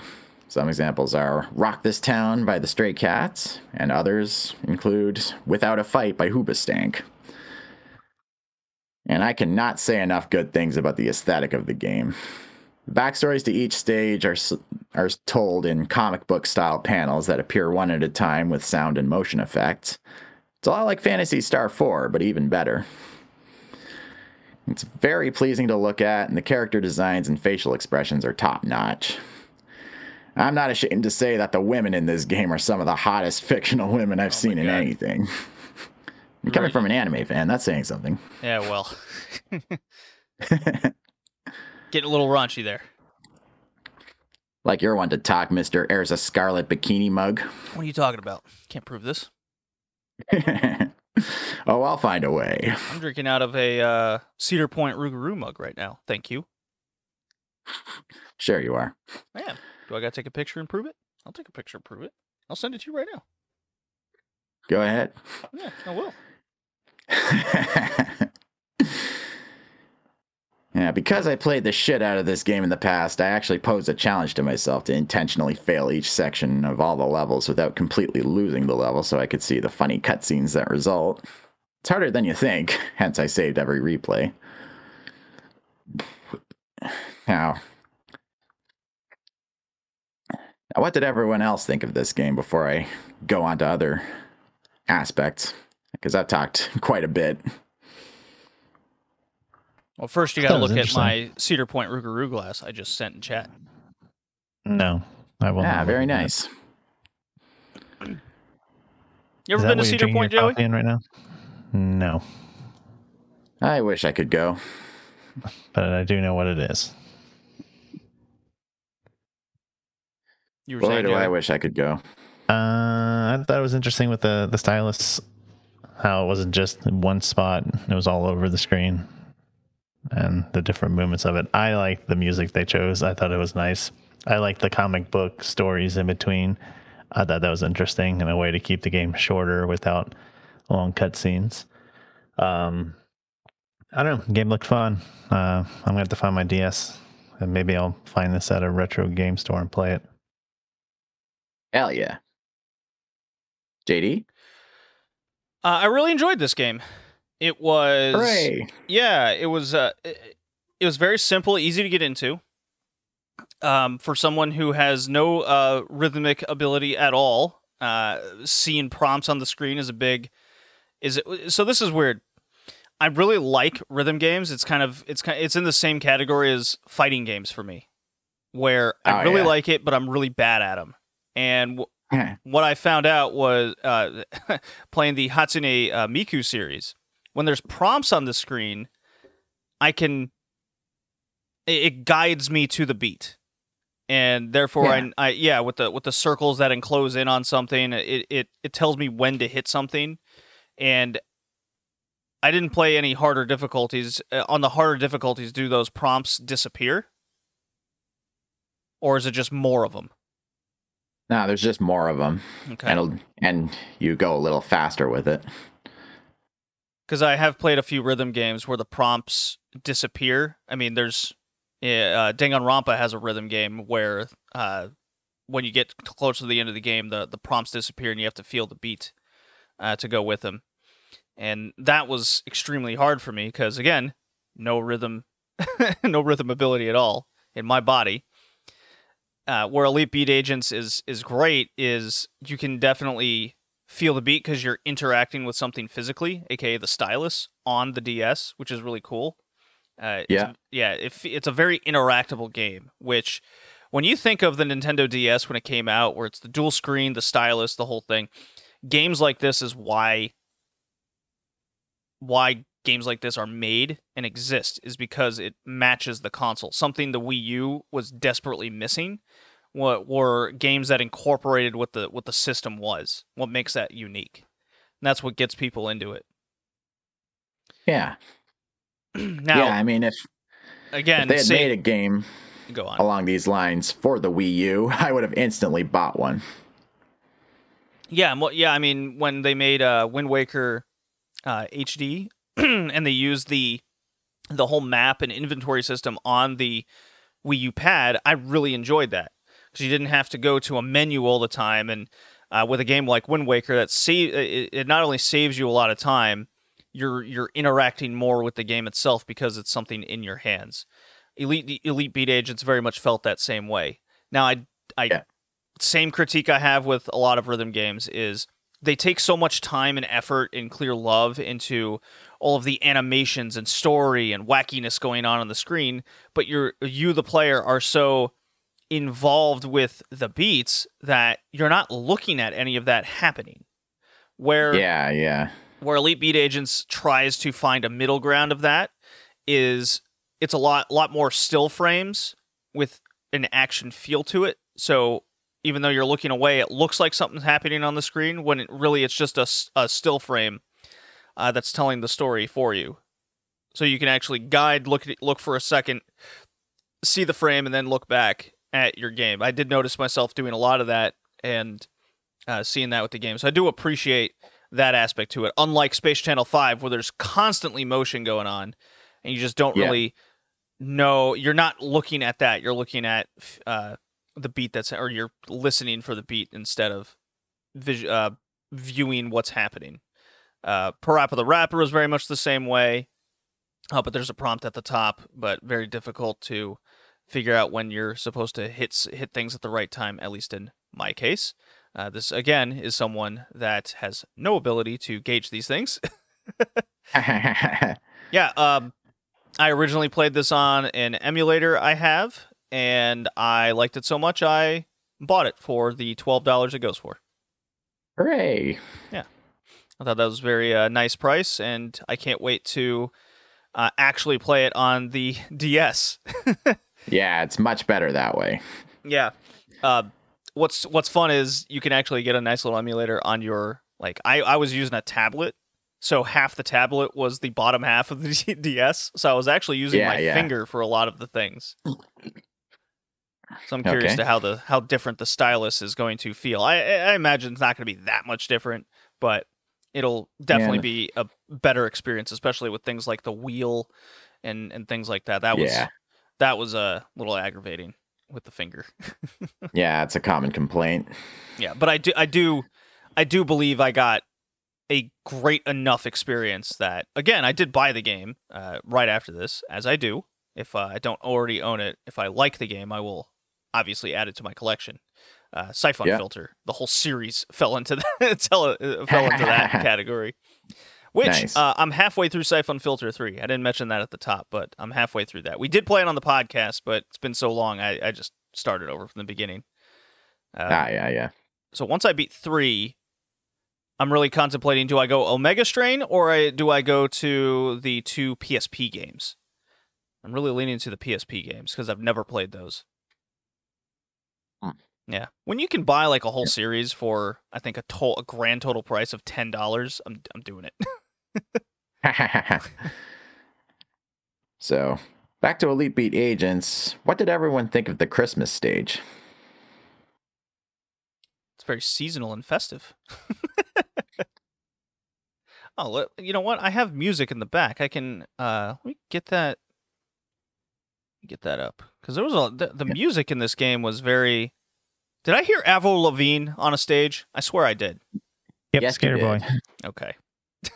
Some examples are Rock This Town by the Stray Cats, and others include Without a Fight by Hoobastank. And I cannot say enough good things about the aesthetic of the game. Backstories to each stage are, are told in comic book style panels that appear one at a time with sound and motion effects. It's a lot like Phantasy Star 4, but even better. It's very pleasing to look at, and the character designs and facial expressions are top notch. I'm not ashamed to say that the women in this game are some of the hottest fictional women I've seen in anything. You're coming Right. from an anime fan, that's saying something. Yeah, well. Getting a little raunchy there. Like you're one to talk, Mr. There's a Scarlet Bikini Mug. What are you talking about? Can't prove this. Oh, I'll find a way. I'm drinking out of a uh, Cedar Point Rougarou mug right now. Thank you. Sure, you are. Do I got to take a picture and prove it? I'll take a picture and prove it. I'll send it to you right now. Go ahead. Yeah, I will. yeah, because I played the shit out of this game in the past, I actually posed a challenge to myself to intentionally fail each section of all the levels without completely losing the level so I could see the funny cutscenes that result. It's harder than you think, hence, I saved every replay. Now, now, what did everyone else think of this game before I go on to other aspects? Because I've talked quite a bit. Well, first you got to look at my Cedar Point Rougarou glass I just sent in chat. No, I won't. Ah, very nice. You ever been to Cedar Point, your Joey? in right now? No, I wish I could go. but I do know what it is. You were Boy, saying, do I wish I could go. Uh, I thought it was interesting with the the stylus, how it wasn't just in one spot; it was all over the screen, and the different movements of it. I like the music they chose. I thought it was nice. I like the comic book stories in between. I thought that was interesting and a way to keep the game shorter without long cutscenes. Um, I don't know. Game looked fun. Uh, I'm gonna have to find my DS, and maybe I'll find this at a retro game store and play it. Hell yeah. JD? Uh, I really enjoyed this game. It was Hooray. yeah, it was uh, it, it was very simple, easy to get into. Um, for someone who has no uh, rhythmic ability at all, uh, seeing prompts on the screen is a big. Is it so? This is weird. I really like rhythm games. It's kind of it's kind it's in the same category as fighting games for me, where I Oh, really yeah. like it, but I'm really bad at them. And w- what I found out was uh, playing the Hatsune uh, Miku series. When there's prompts on the screen, I can. It, it guides me to the beat, and therefore, Yeah. I, I yeah with the with the circles that enclose in on something, it it it tells me when to hit something, and. I didn't play any harder difficulties. Uh, on the harder difficulties, do those prompts disappear? Or is it just more of them? No, there's just more of them. Okay. And, and you go a little faster with it. because I have played a few rhythm games where the prompts disappear. I mean, there's uh, Danganronpa has a rhythm game where uh, when you get close to the end of the game, the the prompts disappear and you have to feel the beat uh, to go with them, and that was extremely hard for me because again, no rhythm, no rhythm ability at all in my body. Uh, where Elite Beat Agents is is great is you can definitely feel the beat because you're interacting with something physically, aka the stylus on the DS, which is really cool. Uh, it's- Yeah. yeah. It, it's a very interactable game. Which, when you think of the Nintendo DS when it came out, where it's the dual screen, the stylus, the whole thing, games like this is why why games like this are made and exist is because it matches the console. Something the Wii U was desperately missing what were games that incorporated what the what the system was. What makes that unique. And that's what gets people into it. Yeah. now, yeah, I mean, if, again, if they had say- made a game go on. along these lines for the Wii U, I would have instantly bought one. Yeah, yeah. I mean, when they made uh, Wind Waker uh, HD, and they used the the whole map and inventory system on the Wii U pad, I really enjoyed that because you didn't have to go to a menu all the time. And uh, with a game like Wind Waker, that save it, it not only saves you a lot of time, you're you're interacting more with the game itself because it's something in your hands. Elite Elite Beat Agents very much felt that same way. Now, I I Yeah. same critique I have with a lot of rhythm games is they take so much time and effort and clear love into all of the animations and story and wackiness going on on the screen, but you're you the player are so involved with the beats that you're not looking at any of that happening. Where Yeah, yeah. where Elite Beat Agents tries to find a middle ground of that is it's a lot lot more still frames with an action feel to it. So even though you're looking away, it looks like something's happening on the screen when it really it's just a, a still frame uh, that's telling the story for you. So you can actually guide, look at, look for a second, see the frame, and then look back at your game. I did notice myself doing a lot of that and uh, seeing that with the game. So I do appreciate that aspect to it. Unlike Space Channel Five, where there's constantly motion going on, and you just don't Yeah. really know. You're not looking at that. You're looking at uh, the beat that's, or you're listening for the beat instead of vis- uh, viewing what's happening. Uh, Parappa the Rapper is very much the same way, uh, but there's a prompt at the top, but very difficult to figure out when you're supposed to hit hit things at the right time. At least in my case, uh, this again is someone that has no ability to gauge these things. yeah, um, I originally played this on an emulator I have, and I liked it so much I bought it for the twelve dollars it goes for. Hooray! Yeah, I thought that was very uh, nice price, and I can't wait to uh, actually play it on the DS. Yeah, it's much better that way. yeah. Uh, what's What's fun is you can actually get a nice little emulator on your like. I I was using a tablet, so half the tablet was the bottom half of the DS. So I was actually using Yeah, my yeah. finger for a lot of the things. So I'm curious Okay. to how the how different the stylus is going to feel. I I imagine it's not going to be that much different, but it'll definitely Man. be a better experience, especially with things like the wheel and and things like that. That was Yeah. that was a little aggravating with the finger. Yeah, it's a common complaint. yeah, but I do I do I do believe I got a great enough experience that again I did buy the game uh, right after this, as I do. If uh, I don't already own it, if I like the game, I will obviously added to my collection. Uh, Siphon Yeah. Filter, the whole series fell into that uh, fell into that category. Which Nice. uh, I'm halfway through Siphon Filter three. I didn't mention that at the top, but I'm halfway through that. We did play it on the podcast, but it's been so long, I, I just started over from the beginning. Uh, ah, yeah, yeah. so once I beat three, I'm really contemplating: do I go Omega Strain or I, do I go to the two PSP games? I'm really leaning to the PSP games because I've never played those. Yeah, when you can buy like a whole series for I think a total a grand total price of ten dollars, I'm I'm doing it. so, back to Elite Beat Agents. What did everyone think of the Christmas stage? It's very seasonal and festive. oh, you know what? I have music in the back. I can uh let me get that get that up because there was a the, the Yeah. music in this game was very. Did I hear Avril Lavigne on a stage? I swear I did. Yep, Yes, Skater. Boy. Okay.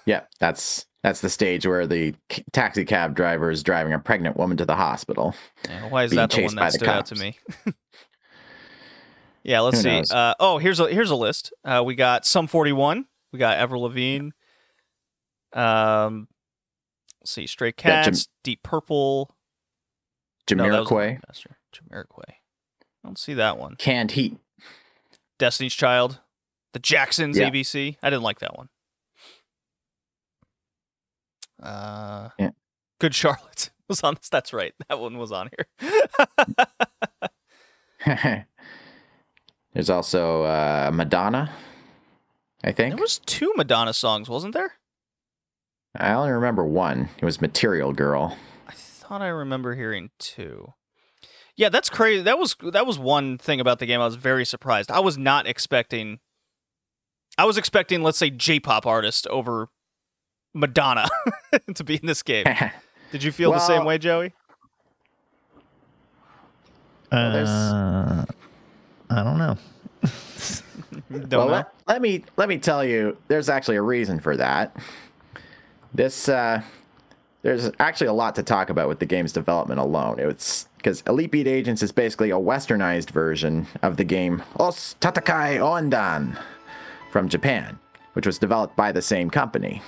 Yeah, that's that's the stage where the taxi cab driver is driving a pregnant woman to the hospital. Yeah, why is that the one chased that the stood out to me? yeah, let's Who see. Uh, oh, here's a here's a list. Uh, we got Sum 41. We got Avril Lavigne. Um, let's see, Stray Yeah, Jam- Cats, Deep Purple. No, that Jamiroquai, Master. Jamiroquai. I don't see that one. Canned Heat. Destiny's Child, The Jacksons, Yeah. ABC. I didn't like that one. Uh, Yeah. Good Charlotte was on this. That's right. That one was on here. There's also uh, Madonna, I think. there was two Madonna songs, wasn't there? I only remember one. It was Material Girl. I thought I remember hearing two. Yeah, that's crazy. That was that was one thing about the game I was very surprised. I was not expecting I was expecting let's say J-pop artist over Madonna to be in this game. Did you feel the same way, Joey? Uh, I don't know. Don't well, know. let, let me let me tell you, there's actually a reason for that. This uh, there's actually a lot to talk about with the game's development alone. It's because Elite Beat Agents is basically a westernized version of the game Osu Tatakae Ouendan from Japan, which was developed by the same company.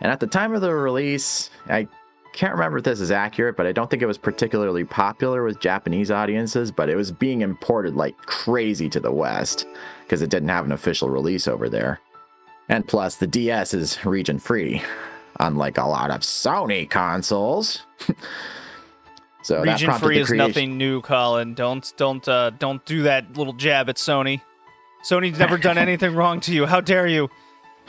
And at the time of the release, I can't remember if this is accurate, but I don't think it was particularly popular with Japanese audiences, but it was being imported like crazy to the West because it didn't have an official release over there. And plus, the DS is region free, unlike a lot of Sony consoles. so Region free is nothing new, Colin. Don't don't uh, don't do that little jab at Sony. Sony's never done anything wrong to you. How dare you?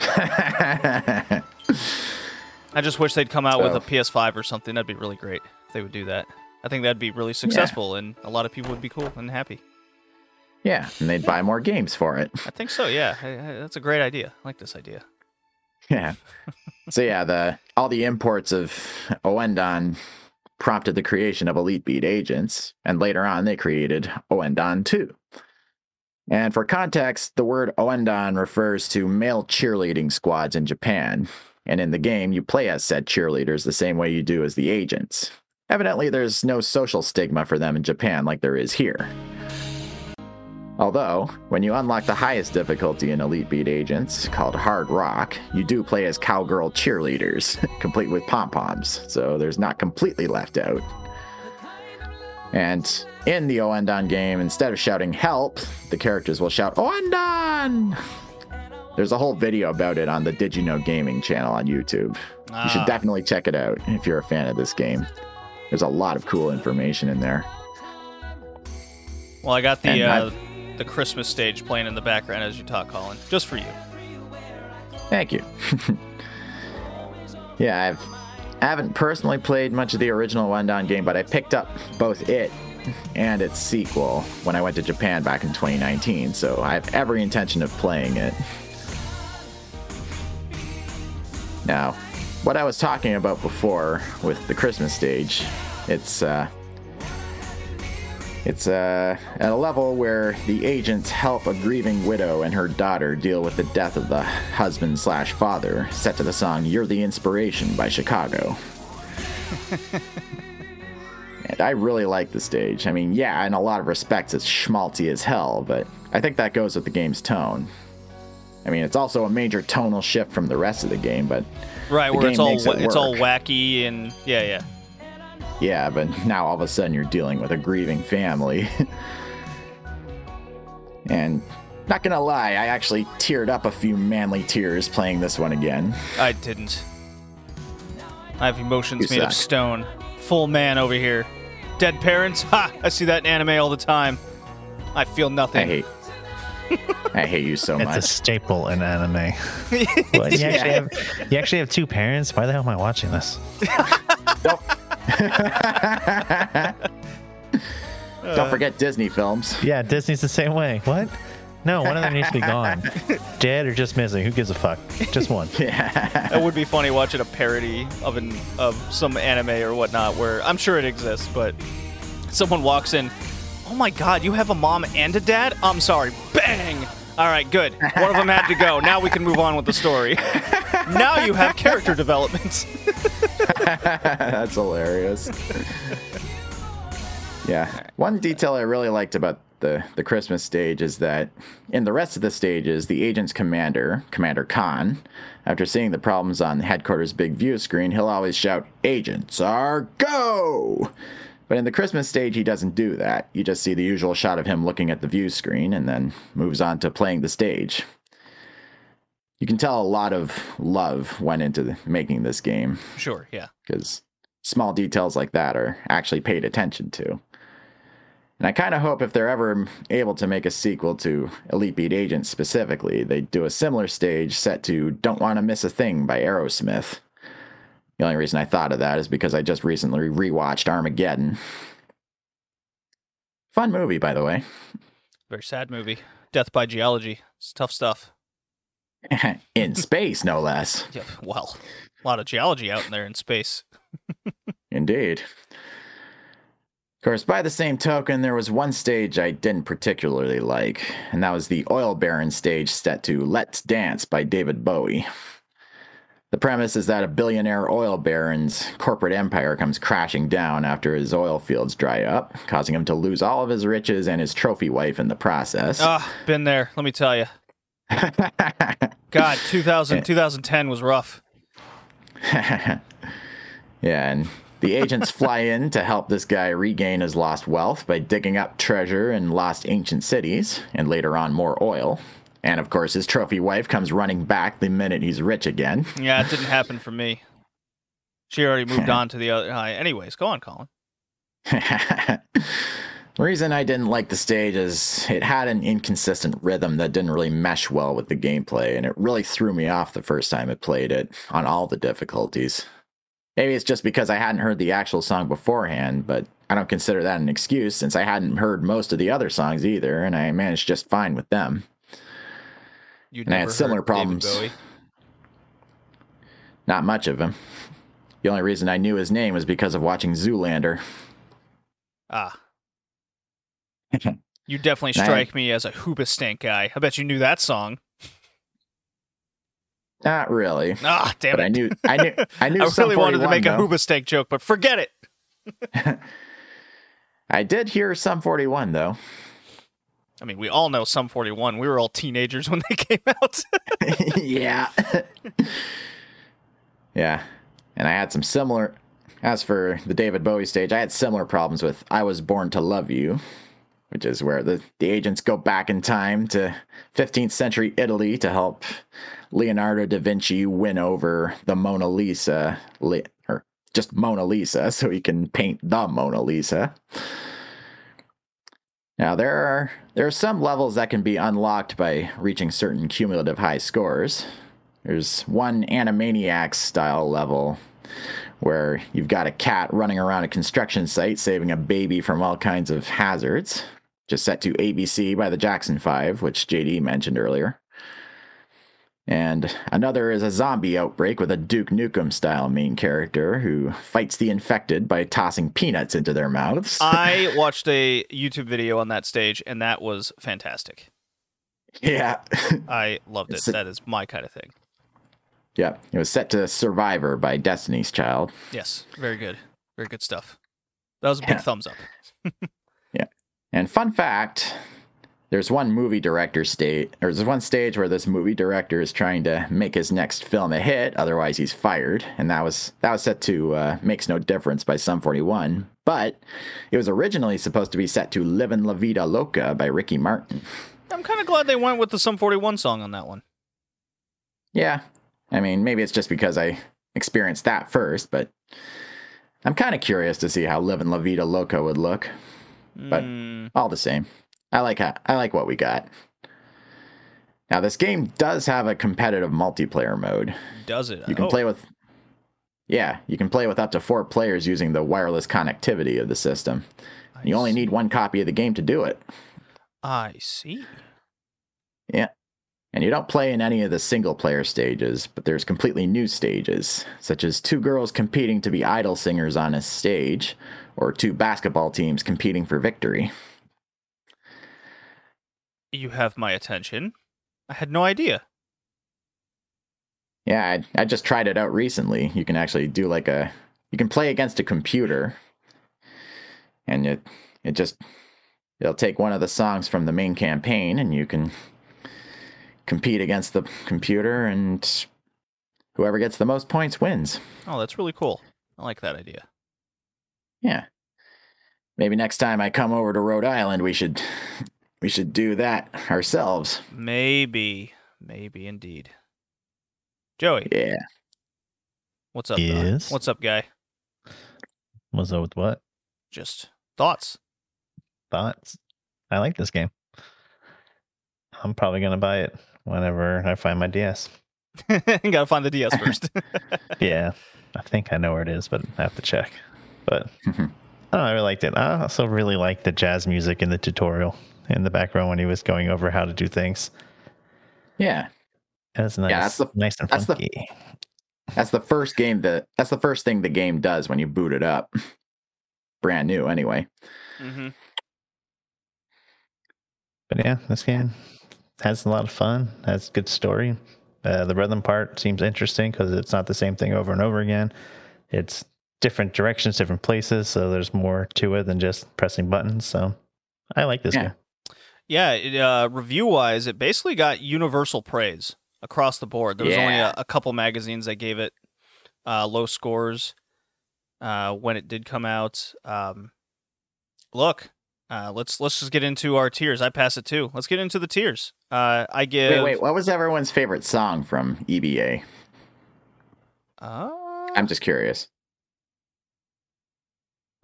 I just wish they'd come out with a PS5 or something. That'd be really great if they would do that. I think that'd be really successful, and a lot of people would be cool and happy. yeah, and they'd buy more games for it. I think so. Yeah, I- I- that's a great idea. I like this idea. Yeah. so yeah, the all the imports of Ouendan prompted the creation of Elite Beat agents, and later on they created Ouendan 2. And for context, the word Ouendan refers to male cheerleading squads in Japan. And in the game, you play as said cheerleaders the same way you do as the agents. Evidently, there's no social stigma for them in Japan like there is here. Although, when you unlock the highest difficulty in Elite Beat Agents, called Hard Rock, you do play as cowgirl cheerleaders, complete with pom poms, so there's not completely left out. And in the Ouendan game, instead of shouting help, the characters will shout Ouendan! There's a whole video about it on the Did You Know Gaming channel on YouTube. You Ah. should definitely check it out if you're a fan of this game. There's a lot of cool information in there. Well, I got the uh, the Christmas stage playing in the background as you talk, Colin, just for you. Thank you. yeah, I've I haven't personally played much of the original Ouendan game, but I picked up both it and its sequel when I went to Japan back in 2019, so I have every intention of playing it. Now, what I was talking about before with the Christmas stage, it's uh it's uh, at a level where the agents help a grieving widow and her daughter deal with the death of the husband slash father, set to the song "You're the Inspiration" by Chicago. and I really like the stage. I mean, yeah, in a lot of respects, it's schmaltzy as hell, but I think that goes with the game's tone. I mean, it's also a major tonal shift from the rest of the game, but Right, The where it's game all it it's all wacky and yeah, yeah. Yeah, but now all of a sudden you're dealing with a grieving family. and not gonna lie, I actually teared up a few manly tears playing this one again. I didn't. I have emotions You made of stone. Full man over here. Dead parents? Ha! I see that in anime all the time. I feel nothing. I nothing. hate I hate you so much. It's a staple in anime. What, you, actually have, you actually have two parents? Why the hell am I watching this? Don't forget Disney films. Yeah, Disney's the same way. What? No, one of them needs to be gone. Dead or just missing. Who gives a fuck? Just one. yeah. It would be funny watching a parody of an of some anime or whatnot where I'm sure it exists, but someone walks in, "Oh my god, you have a mom and a dad?" I'm sorry. Bang. All right, good. One of them had to go. Now we can move on with the story. now you have character development. That's hilarious. yeah. One detail I really liked about the, the Christmas stage is that in the rest of the stages, the agent's commander, Commander Kahn, after seeing the problems on headquarters' big view screen, he'll always shout, Agents are go! But in the Christmas stage, he doesn't do that. You just see the usual shot of him looking at the view screen and then moves on to playing the stage. You can tell a lot of love went into the, making this game Sure, yeah. because small details like that are actually paid attention to. And I kind of hope if they're ever able to make a sequel to Elite Beat Agents specifically, they do a similar stage set to Don't Want to Miss a Thing by Aerosmith. The only reason I thought of that is because I just recently rewatched Armageddon. Fun movie, by the way. Very sad movie. Death by Geology. It's tough stuff. In space, no less. Yeah, well, a lot of geology out in there in space. Indeed. Of course, by the same token, there was one stage I didn't particularly like, and that was the Oil Baron stage set to Let's Dance by David Bowie. The premise is that a billionaire oil baron's corporate empire comes crashing down after his oil fields dry up, causing him to lose all of his riches and his trophy wife in the process. Ah, been there. Let me tell you. God, 2000, 2010 was rough. yeah, and the agents fly in to help this guy regain his lost wealth by digging up treasure in lost ancient cities, and later on more oil. And of course, his trophy wife comes running back the minute he's rich again. Yeah, it didn't happen for me. She already moved on to the other. Uh, anyways, go on, Colin. The reason I didn't like the stage is it had an inconsistent rhythm that didn't really mesh well with the gameplay, and it really threw me off the first time I played it on all the difficulties. Maybe it's just because I hadn't heard the actual song beforehand, but I don't consider that an excuse since I hadn't heard most of the other songs either, and I managed just fine with them. You And I had similar problems. Not much of him. The only reason I knew his name was because of watching Zoolander. Ah. You definitely strike me as a Hoobastank guy. I bet you knew that song. Not really. Ah, damn But it. I knew I knew I knew I really wanted to 41, make a though. Hoobastank joke, but forget it. I did hear Sum 41 though. I mean, we all know Sum 41. We were all teenagers when they came out. yeah. yeah. And I had some similar as for the David Bowie stage, I had similar problems with I Was Born to Love You, which is where the, the agents go back in time to 15th century Italy to help Leonardo da Vinci win over the Mona Lisa, li- or just Mona Lisa, so he can paint the Mona Lisa. Now there are there are some levels that can be unlocked by reaching certain cumulative high scores. There's one Animaniacs style level where you've got a cat running around a construction site saving a baby from all kinds of hazards. Just set to ABC by the Jackson 5, which JD mentioned earlier. And another is a zombie outbreak with a Duke Nukem style main character who fights the infected by tossing peanuts into their mouths. I watched a YouTube video on that stage, and that was fantastic. yeah. I loved it. A- That is my kind of thing. Yeah, it was set to Survivor by Destiny's Child. Yes, very good. Very good stuff. That was a big Yeah. thumbs up. And fun fact, there's one movie director state, or there's one stage where this movie director is trying to make his next film a hit, otherwise he's fired, and that was that was set to uh, "Makes No Difference" by Sum 41, but it was originally supposed to be set to "Livin' La Vida Loca" by Ricky Martin. I'm kind of glad they went with the Sum 41 song on that one. Yeah, I mean maybe it's just because I experienced that first, but I'm kind of curious to see how "Livin' La Vida Loca" would look. But- Mm, all the same. I like how, I like what we got. Now this game does have a competitive multiplayer mode. does it? You can Oh, play with Yeah, you can play with up to 4 players using the wireless connectivity of the system. I You only see. need one copy of the game to do it. I see. Yeah. And you don't play in any of the single player stages, but there's completely new stages, such as two girls competing to be idol singers on a stage, or two basketball teams competing for victory. You have my attention. I had no idea. Yeah, I, I just tried it out recently. You can actually do like a you can play against a computer and it it just it'll take one of the songs from the main campaign and you can compete against the computer and whoever gets the most points wins. Oh, that's really cool. I like that idea. Yeah. Maybe next time I come over to Rhode Island we should we should do that ourselves. Maybe, maybe indeed. Joey, Yeah. what's up? uh, what's up, guy? What's up with what? Just thoughts. Thoughts? I like this game. I'm probably gonna buy it whenever I find my DS. Gotta find the DS first. Yeah, I think I know where it is, but I have to check. But I don't know, I really liked it. I also really liked the jazz music in the tutorial in the background when he was going over how to do things. Yeah. It was nice, that's the- nice and that's the- funky. That's the first game that that's the first thing the game does when you boot it up. Brand new anyway. hmm But yeah, this game has a lot of fun. Has good story. Uh, the rhythm part seems interesting because it's not the same thing over and over again. It's different directions, different places, so there's more to it than just pressing buttons. So I like this Yeah. game. Yeah, it, uh, review wise, it basically got universal praise across the board. There was only a, a couple magazines that gave it uh, low scores uh, when it did come out. Um, look, uh, let's let's just get into our tiers. I pass it too. Let's get into the tiers. Uh, I give. Wait, wait, what was everyone's favorite song from EBA? Uh, I'm just curious.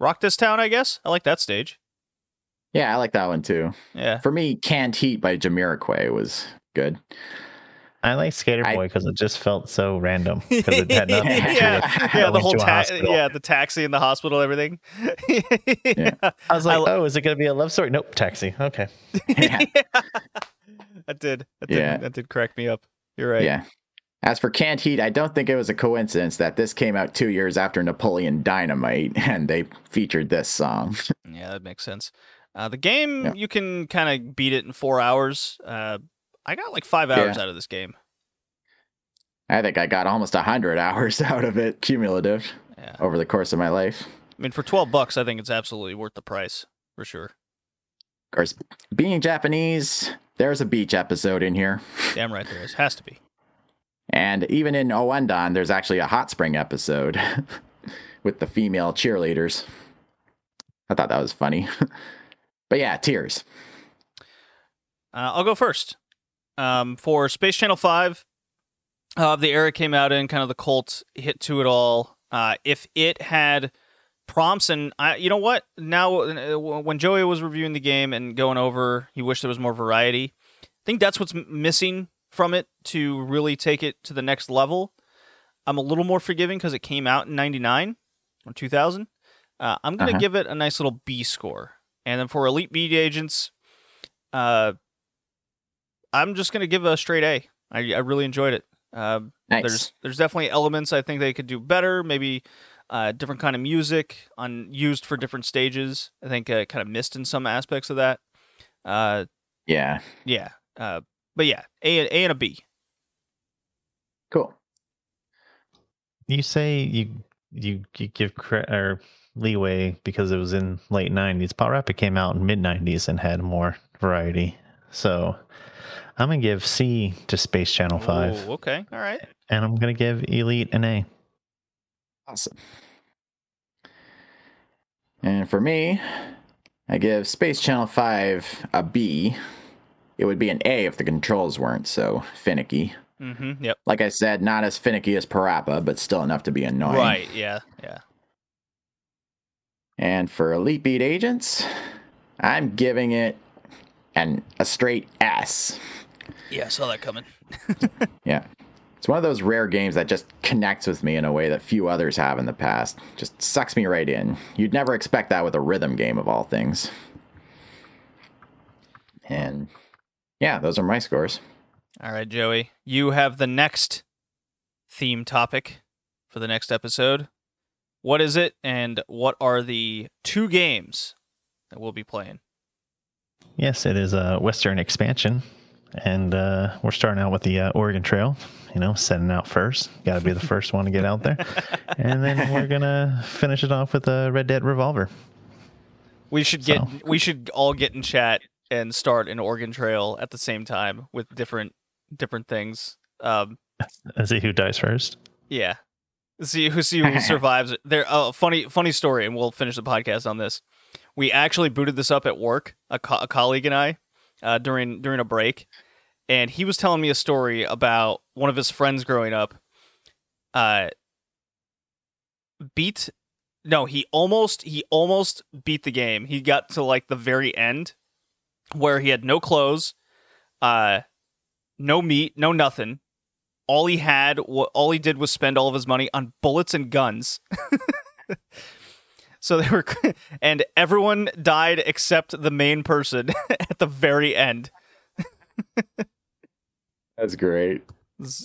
Rock this town, I guess. I like that stage. Yeah, I like that one too. Yeah. For me, Canned Heat by Jamiroquai was good. I like Skater Boy because it just felt so random. Because it had nothing to do yeah, with yeah, the whole ta- yeah, the taxi in the hospital, everything. yeah. I was like, I li- oh, is it going to be a love story? Nope, taxi. Okay. Yeah. that did that did Yeah. that did crack me up. You're right. Yeah. As for Canned Heat, I don't think it was a coincidence that this came out two years after Napoleon Dynamite and they featured this song. Yeah, that makes sense. Uh, the game Yeah. you can kind of beat it in four hours. Uh, I got like five hours Yeah. out of this game. I think I got almost 100 hours out of it cumulative Yeah, over the course of my life. I mean for twelve bucks, I think it's absolutely worth the price for sure. Of course, being Japanese, there's a beach episode in here. Damn right there is. Has to be. And even in Ouendan, there's actually a hot spring episode with the female cheerleaders. I thought that was funny. but yeah, tears. Uh, I'll go first. Um, for Space Channel 5, uh, the era came out in, kind of the cult hit to it all. Uh, if it had prompts, and I, you know what? Now, uh, when Joey was reviewing the game and going over, he wished there was more variety. I think that's what's missing from it to really take it to the next level. I'm a little more forgiving because it came out in 99 or 2000. Uh, I'm going to Uh-huh. give it a nice little B score. And then for Elite Beat Agents, uh, I'm just gonna give a straight A. I, I really enjoyed it. Um, Nice. There's there's definitely elements I think they could do better. Maybe uh, different kind of music on used for different stages. I think uh, kind of missed in some aspects of that. Uh, yeah. yeah. Uh, but yeah, A and, A and a B. Cool. You say you you, you give cre- or leeway because it was in late 90s. Parappa came out in mid 90s and had more variety. So I'm going to give C to Space Channel 5 Oh, okay. All right. and I'm going to give Elite an A. Awesome. And for me, I give Space Channel 5 a B. It would be an A if the controls weren't so finicky. Mm-hmm. Yep. Like I said, not as finicky as Parappa, but still enough to be annoying. Right. Yeah. Yeah. And for Elite Beat Agents, I'm giving it an a straight S. Yeah. I saw that coming. Yeah. It's one of those rare games that just connects with me in a way that few others have in the past. Just sucks me right in. You'd never expect that with a rhythm game of all things. And yeah, those are my scores. All right, Joey. You have the next theme topic for the next episode. What is it, and what are the two games that we'll be playing? Yes, it is a Western expansion. And uh, we're starting out with the uh, Oregon Trail, you know, setting out first. Got to be the first one to get out there. And then we're going to finish it off with a Red Dead Revolver. We should get So- we should all get in chat and start an Oregon Trail at the same time with different different things. Um, And see who dies first. yeah, see who see who survives. There, oh, funny funny story, and we'll finish the podcast on this. We actually booted this up at work, a, co- a colleague and I, uh, during during a break, and he was telling me a story about one of his friends growing up. Uh, beat, no, he almost he almost beat the game. He got to like the very end, where he had no clothes, uh, no meat, no nothing. All he had, wa- all he did was spend all of his money on bullets and guns. so they were, and everyone died except the main person at the very end. That's great.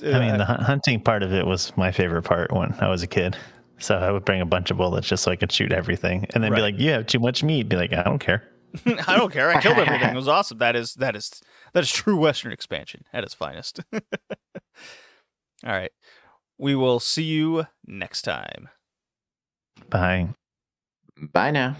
I mean, the hunting part of it was my favorite part when I was a kid. So I would bring a bunch of bullets just so I could shoot everything, and then be like, "You have too much meat." Be like, "I don't care." I don't care. I killed everything. It was awesome. That is that is that is true Western expansion at its finest. All right. We will see you next time. Bye. Bye now.